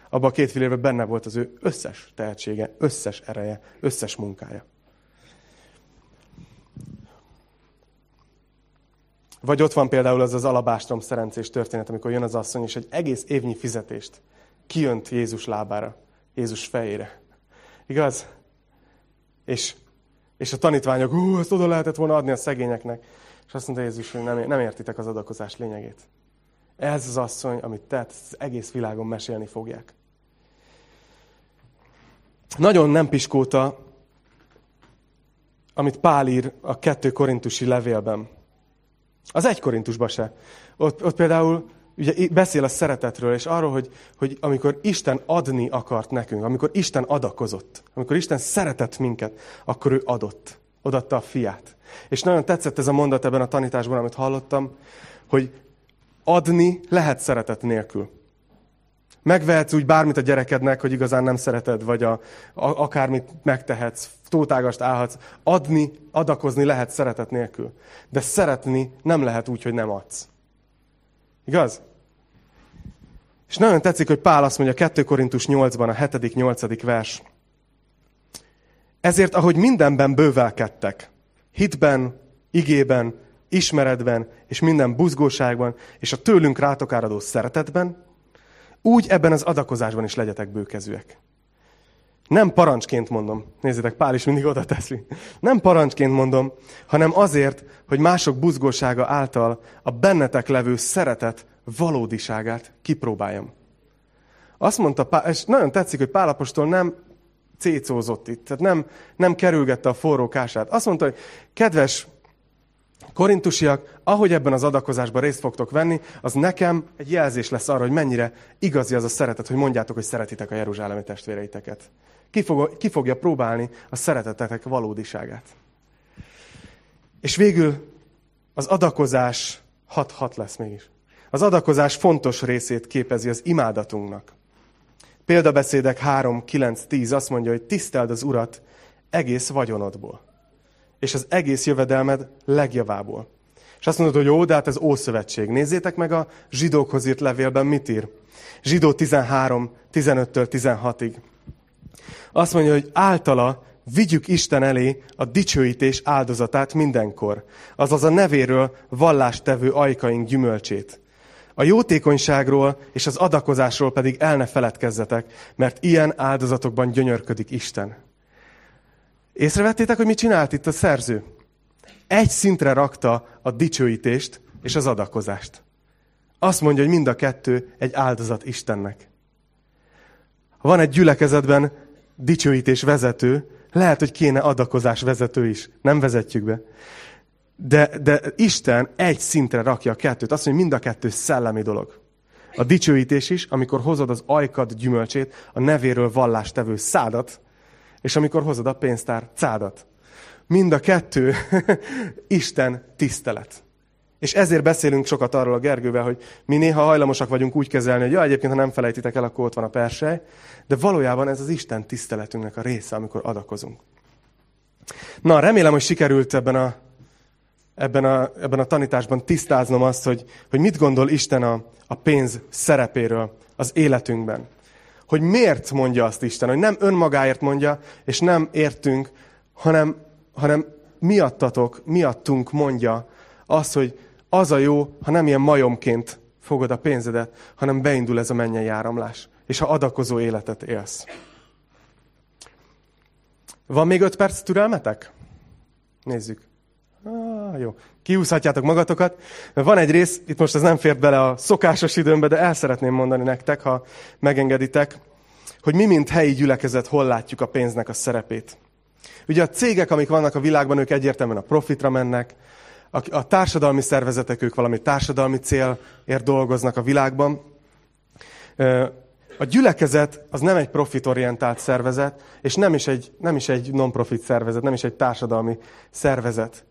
Abban a két filérben benne volt az ő összes tehetsége, összes ereje, összes munkája. Vagy ott van például az az alabástrom szerencsés történet, amikor jön az asszony, és egy egész évnyi fizetést kijönt Jézus lábára, Jézus fejére. Igaz? És És a tanítványok, hú, ezt oda lehetett volna adni a szegényeknek. És azt mondta Jézus, hogy nem, nem értitek az adakozás lényegét. Ez az asszony, amit tett, az egész világon mesélni fogják. Nagyon nem piskóta, amit Pál ír a kettő korintusi levélben. Az egy korintusban se. Ott, ott például ugye beszél a szeretetről, és arról, hogy, hogy amikor Isten adni akart nekünk, amikor Isten adakozott, amikor Isten szeretett minket, akkor ő adott. Odatta a fiát. És nagyon tetszett ez a mondat ebben a tanításban, amit hallottam, hogy adni lehet szeretet nélkül. Megvehetsz úgy bármit a gyerekednek, hogy igazán nem szereted, vagy a, a, akármit megtehetsz, tótágast állhatsz. Adni, adakozni lehet szeretet nélkül. De szeretni nem lehet úgy, hogy nem adsz. Igaz? És nagyon tetszik, hogy Pál azt mondja 2 Korintus 8-ban, a 7.-8. vers. Ezért, ahogy mindenben bővelkedtek, hitben, igében, ismeretben, és minden buzgóságban, és a tőlünk rátok áradó szeretetben, úgy ebben az adakozásban is legyetek bőkezőek. Nem parancsként mondom. Nézzétek, Pál is mindig oda teszi. Nem parancsként mondom, hanem azért, hogy mások buzgósága által a bennetek levő szeretet valódiságát kipróbáljam. Azt mondta, Pál, és nagyon tetszik, hogy Pálapostól nem cécózott itt, tehát nem, nem kerülgette a forró kását. Azt mondta, hogy kedves Korintusiak, ahogy ebben az adakozásban részt fogtok venni, az nekem egy jelzés lesz arra, hogy mennyire igazi az a szeretet, hogy mondjátok, hogy szeretitek a jeruzsálemi testvéreiteket. Ki, fog, ki fogja próbálni a szeretetetek valódiságát. És végül az adakozás hat-hat lesz mégis. Az adakozás fontos részét képezi az imádatunknak. Példabeszédek 3, 9, 10 azt mondja, hogy tiszteld az Urat egész vagyonodból és az egész jövedelmed legjavából. És azt mondod, hogy jó, de hát ez Ószövetség. Nézzétek meg a zsidókhoz írt levélben mit ír. Zsidó 13, 15-től 16-ig. Azt mondja, hogy általa vigyük Isten elé a dicsőítés áldozatát mindenkor, azaz a nevéről vallástevő ajkaink gyümölcsét. A jótékonyságról és az adakozásról pedig el ne feledkezzetek, mert ilyen áldozatokban gyönyörködik Isten. Észrevettétek, hogy mit csinált itt a szerző? Egy szintre rakta a dicsőítést és az adakozást. Azt mondja, hogy mind a kettő egy áldozat Istennek. Van egy gyülekezetben dicsőítés vezető, lehet, hogy kéne adakozás vezető is. Nem vezetjük be. De, de Isten egy szintre rakja a kettőt. Azt mondja, mind a kettő szellemi dolog. A dicsőítés is, amikor hozod az ajkad gyümölcsét, a nevéről vallástevő szádat, és amikor hozod a pénztár cádat. Mind a kettő Isten tisztelet. És ezért beszélünk sokat arról a Gergővel, hogy mi néha hajlamosak vagyunk úgy kezelni, hogy ja, egyébként, ha nem felejtitek el, akkor ott van a persely, de valójában ez az Isten tiszteletünknek a része, amikor adakozunk. Na, remélem, hogy sikerült ebben a, ebben a, ebben a tanításban tisztáznom azt, hogy, hogy mit gondol Isten a, a pénz szerepéről az életünkben hogy miért mondja azt Isten, hogy nem önmagáért mondja, és nem értünk, hanem, hanem miattatok, miattunk mondja azt, hogy az a jó, ha nem ilyen majomként fogod a pénzedet, hanem beindul ez a mennyei áramlás, és ha adakozó életet élsz. Van még öt perc türelmetek? Nézzük. Ah, jó. Kiúszhatjátok magatokat. Van egy rész, itt most ez nem fért bele a szokásos időmbe, de el szeretném mondani nektek, ha megengeditek, hogy mi, mint helyi gyülekezet, hol látjuk a pénznek a szerepét. Ugye a cégek, amik vannak a világban, ők egyértelműen a profitra mennek, a, a társadalmi szervezetek, ők valami társadalmi célért dolgoznak a világban. A gyülekezet az nem egy profitorientált szervezet, és nem is egy, nem is egy non-profit szervezet, nem is egy társadalmi szervezet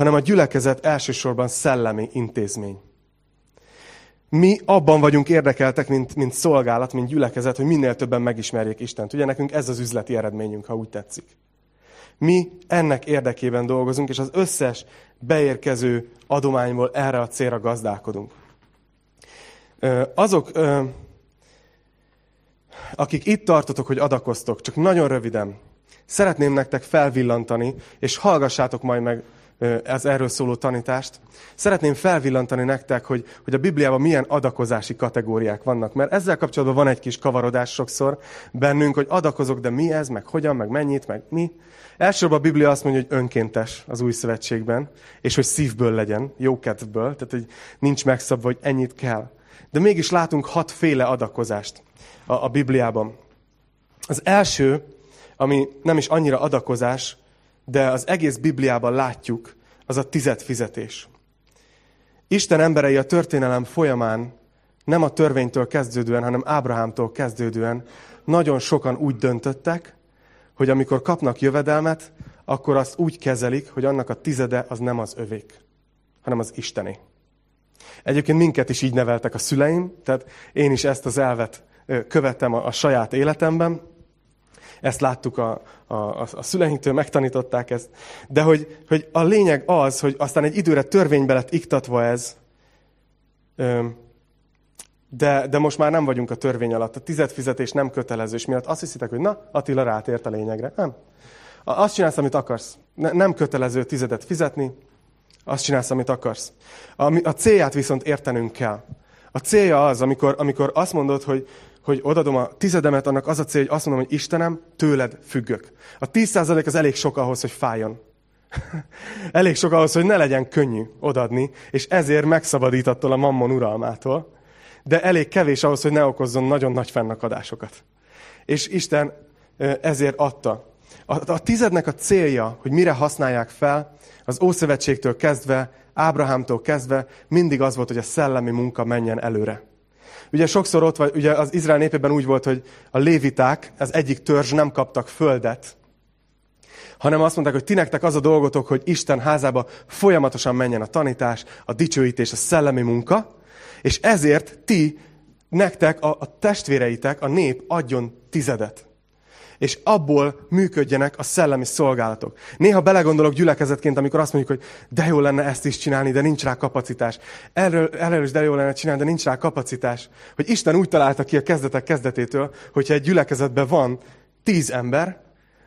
hanem a gyülekezet elsősorban szellemi intézmény. Mi abban vagyunk érdekeltek, mint, mint szolgálat, mint gyülekezet, hogy minél többen megismerjék Istent. Ugye nekünk ez az üzleti eredményünk, ha úgy tetszik. Mi ennek érdekében dolgozunk, és az összes beérkező adományból erre a célra gazdálkodunk. Azok, akik itt tartotok, hogy adakoztok, csak nagyon röviden, szeretném nektek felvillantani, és hallgassátok majd meg ez erről szóló tanítást. Szeretném felvillantani nektek, hogy, hogy a Bibliában milyen adakozási kategóriák vannak, mert ezzel kapcsolatban van egy kis kavarodás sokszor bennünk, hogy adakozok, de mi ez, meg hogyan, meg mennyit, meg mi. Elsőbb a Biblia azt mondja, hogy önkéntes az új szövetségben, és hogy szívből legyen, jókedvből, tehát hogy nincs megszabva, hogy ennyit kell. De mégis látunk hatféle adakozást a, a Bibliában. Az első, ami nem is annyira adakozás, de az egész Bibliában látjuk, az a tized fizetés. Isten emberei a történelem folyamán nem a törvénytől kezdődően, hanem Ábrahámtól kezdődően nagyon sokan úgy döntöttek, hogy amikor kapnak jövedelmet, akkor azt úgy kezelik, hogy annak a tizede az nem az övék, hanem az Istené. Egyébként minket is így neveltek a szüleim, tehát én is ezt az elvet követem a, a saját életemben. Ezt láttuk a, a, a, szüleinktől, megtanították ezt. De hogy, hogy a lényeg az, hogy aztán egy időre törvénybe lett iktatva ez, de, de most már nem vagyunk a törvény alatt. A tized fizetés nem kötelező, és miatt azt hiszitek, hogy na, Attila rátért a lényegre. Nem. Azt csinálsz, amit akarsz. Ne, nem kötelező tizedet fizetni, azt csinálsz, amit akarsz. A, a célját viszont értenünk kell. A célja az, amikor, amikor azt mondod, hogy, hogy odadom a tizedemet, annak az a cél, hogy azt mondom, hogy Istenem, tőled függök. A 10% az elég sok ahhoz, hogy fájjon. elég sok ahhoz, hogy ne legyen könnyű odadni, és ezért megszabadít a mammon uralmától. De elég kevés ahhoz, hogy ne okozzon nagyon nagy fennakadásokat. És Isten ezért adta. A, a tizednek a célja, hogy mire használják fel, az Ószövetségtől kezdve, Ábrahámtól kezdve mindig az volt, hogy a szellemi munka menjen előre. Ugye sokszor ott vagy, ugye az Izrael népében úgy volt, hogy a léviták, az egyik törzs nem kaptak földet, hanem azt mondták, hogy ti nektek az a dolgotok, hogy Isten házába folyamatosan menjen a tanítás, a dicsőítés, a szellemi munka, és ezért ti, nektek, a, a testvéreitek, a nép adjon tizedet és abból működjenek a szellemi szolgálatok. Néha belegondolok gyülekezetként, amikor azt mondjuk, hogy de jó lenne ezt is csinálni, de nincs rá kapacitás. Erről, erről is de jó lenne csinálni, de nincs rá kapacitás. Hogy Isten úgy találta ki a kezdetek kezdetétől, hogyha egy gyülekezetben van tíz ember,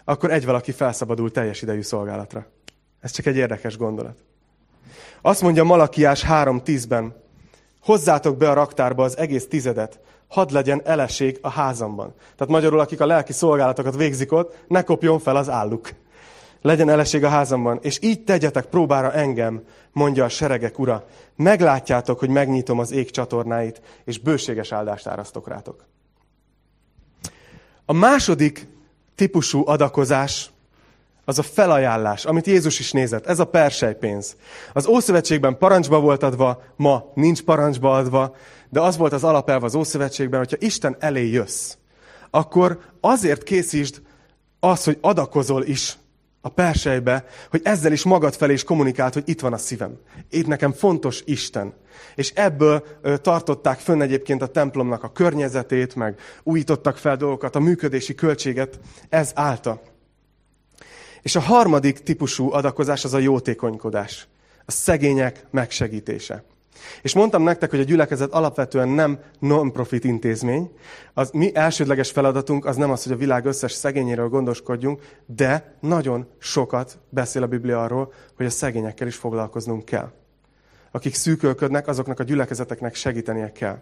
akkor egy valaki felszabadul teljes idejű szolgálatra. Ez csak egy érdekes gondolat. Azt mondja Malakiás 3.10-ben, hozzátok be a raktárba az egész tizedet, hadd legyen eleség a házamban. Tehát magyarul, akik a lelki szolgálatokat végzik ott, ne kopjon fel az álluk. Legyen eleség a házamban, és így tegyetek próbára engem, mondja a seregek ura. Meglátjátok, hogy megnyitom az ég csatornáit, és bőséges áldást árasztok rátok. A második típusú adakozás az a felajánlás, amit Jézus is nézett. Ez a persejpénz. Az Ószövetségben parancsba volt adva, ma nincs parancsba adva, de az volt az alapelv az Ószövetségben, hogyha Isten elé jössz, akkor azért készítsd az, hogy adakozol is a persejbe, hogy ezzel is magad felé is kommunikált, hogy itt van a szívem. Itt nekem fontos Isten. És ebből tartották fönn egyébként a templomnak a környezetét, meg újítottak fel dolgokat, a működési költséget, ez állta. És a harmadik típusú adakozás az a jótékonykodás. A szegények megsegítése. És mondtam nektek, hogy a gyülekezet alapvetően nem non-profit intézmény. Az mi elsődleges feladatunk az nem az, hogy a világ összes szegényéről gondoskodjunk, de nagyon sokat beszél a Biblia arról, hogy a szegényekkel is foglalkoznunk kell. Akik szűkölködnek, azoknak a gyülekezeteknek segítenie kell.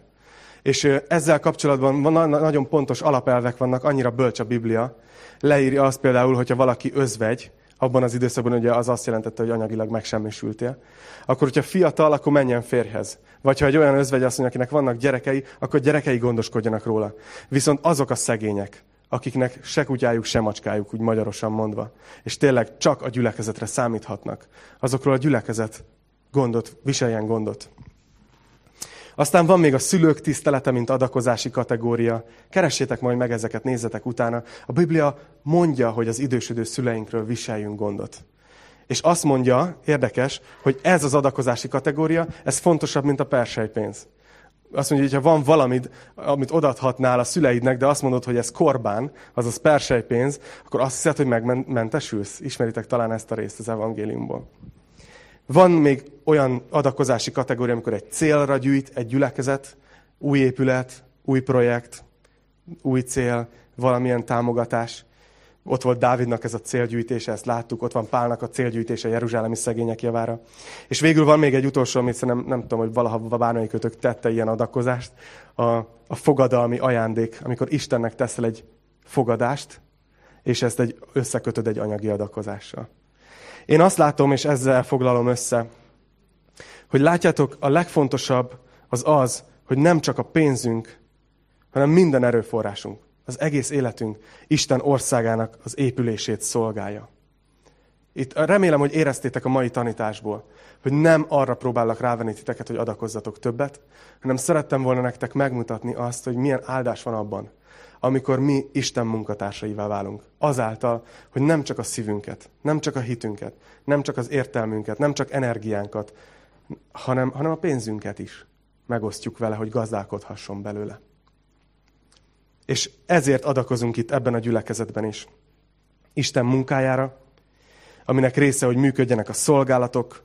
És ezzel kapcsolatban nagyon pontos alapelvek vannak, annyira bölcs a Biblia. Leírja azt például, hogyha valaki özvegy, abban az időszakban ugye az azt jelentette, hogy anyagilag megsemmisültél. Akkor, hogyha fiatal, akkor menjen férjhez. Vagy ha egy olyan özvegy asszony, akinek vannak gyerekei, akkor gyerekei gondoskodjanak róla. Viszont azok a szegények, akiknek se kutyájuk, se macskájuk, úgy magyarosan mondva, és tényleg csak a gyülekezetre számíthatnak, azokról a gyülekezet gondot, viseljen gondot. Aztán van még a szülők tisztelete, mint adakozási kategória. Keressétek majd meg ezeket, nézzetek utána. A Biblia mondja, hogy az idősödő szüleinkről viseljünk gondot. És azt mondja, érdekes, hogy ez az adakozási kategória, ez fontosabb, mint a persejpénz. Azt mondja, hogy ha van valamit, amit odathatnál a szüleidnek, de azt mondod, hogy ez korbán, azaz persejpénz, akkor azt hiszed, hogy megmentesülsz. Ismeritek talán ezt a részt az evangéliumból. Van még olyan adakozási kategória, amikor egy célra gyűjt egy gyülekezet, új épület, új projekt, új cél, valamilyen támogatás. Ott volt Dávidnak ez a célgyűjtése, ezt láttuk, ott van Pálnak a célgyűjtése Jeruzsálemi szegények javára. És végül van még egy utolsó, amit szerintem nem tudom, hogy valaha bármelyikötök tette ilyen adakozást, a, a fogadalmi ajándék, amikor Istennek teszel egy fogadást, és ezt egy, összekötöd egy anyagi adakozással. Én azt látom, és ezzel foglalom össze, hogy látjátok, a legfontosabb az az, hogy nem csak a pénzünk, hanem minden erőforrásunk, az egész életünk Isten országának az épülését szolgálja. Itt remélem, hogy éreztétek a mai tanításból, hogy nem arra próbálok rávenni titeket, hogy adakozzatok többet, hanem szerettem volna nektek megmutatni azt, hogy milyen áldás van abban, amikor mi Isten munkatársaivá válunk. Azáltal, hogy nem csak a szívünket, nem csak a hitünket, nem csak az értelmünket, nem csak energiánkat, hanem, hanem a pénzünket is megosztjuk vele, hogy gazdálkodhasson belőle. És ezért adakozunk itt ebben a gyülekezetben is. Isten munkájára, aminek része, hogy működjenek a szolgálatok,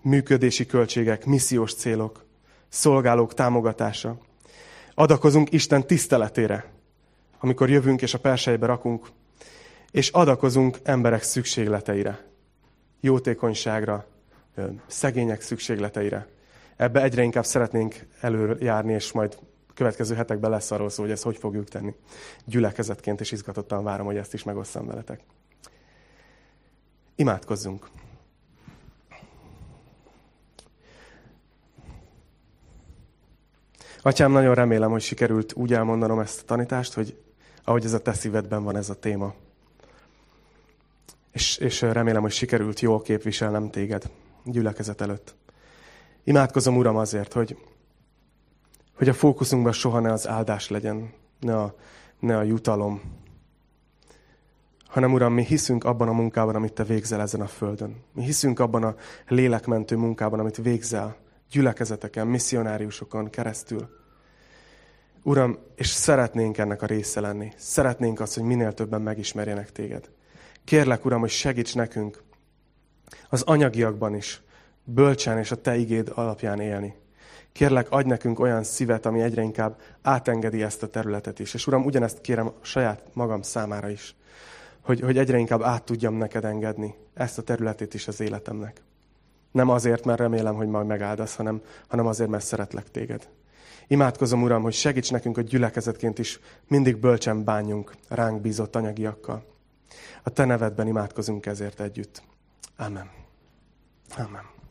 működési költségek, missziós célok, szolgálók támogatása. Adakozunk Isten tiszteletére, amikor jövünk és a persejbe rakunk, és adakozunk emberek szükségleteire, jótékonyságra, szegények szükségleteire. Ebbe egyre inkább szeretnénk előjárni, és majd következő hetekben lesz arról szó, hogy ezt hogy fogjuk tenni. Gyülekezetként, és izgatottan várom, hogy ezt is megosszam veletek. Imádkozzunk! Atyám, nagyon remélem, hogy sikerült úgy elmondanom ezt a tanítást, hogy ahogy ez a te szívedben van ez a téma. És, és remélem, hogy sikerült jól képviselnem téged gyülekezet előtt. Imádkozom, Uram, azért, hogy, hogy a fókuszunkban soha ne az áldás legyen, ne a, ne a jutalom, hanem Uram, mi hiszünk abban a munkában, amit Te végzel ezen a földön. Mi hiszünk abban a lélekmentő munkában, amit végzel gyülekezeteken, misszionáriusokon keresztül. Uram, és szeretnénk ennek a része lenni. Szeretnénk azt, hogy minél többen megismerjenek Téged. Kérlek, Uram, hogy segíts nekünk az anyagiakban is, bölcsen és a Te igéd alapján élni. Kérlek, adj nekünk olyan szívet, ami egyre inkább átengedi ezt a területet is. És Uram, ugyanezt kérem saját magam számára is, hogy, hogy egyre inkább át tudjam neked engedni ezt a területét is az életemnek. Nem azért, mert remélem, hogy majd megáldasz, hanem, hanem azért, mert szeretlek téged. Imádkozom, Uram, hogy segíts nekünk, hogy gyülekezetként is mindig bölcsen bánjunk ránk bízott anyagiakkal. A Te nevedben imádkozunk ezért együtt. Amen. Amen.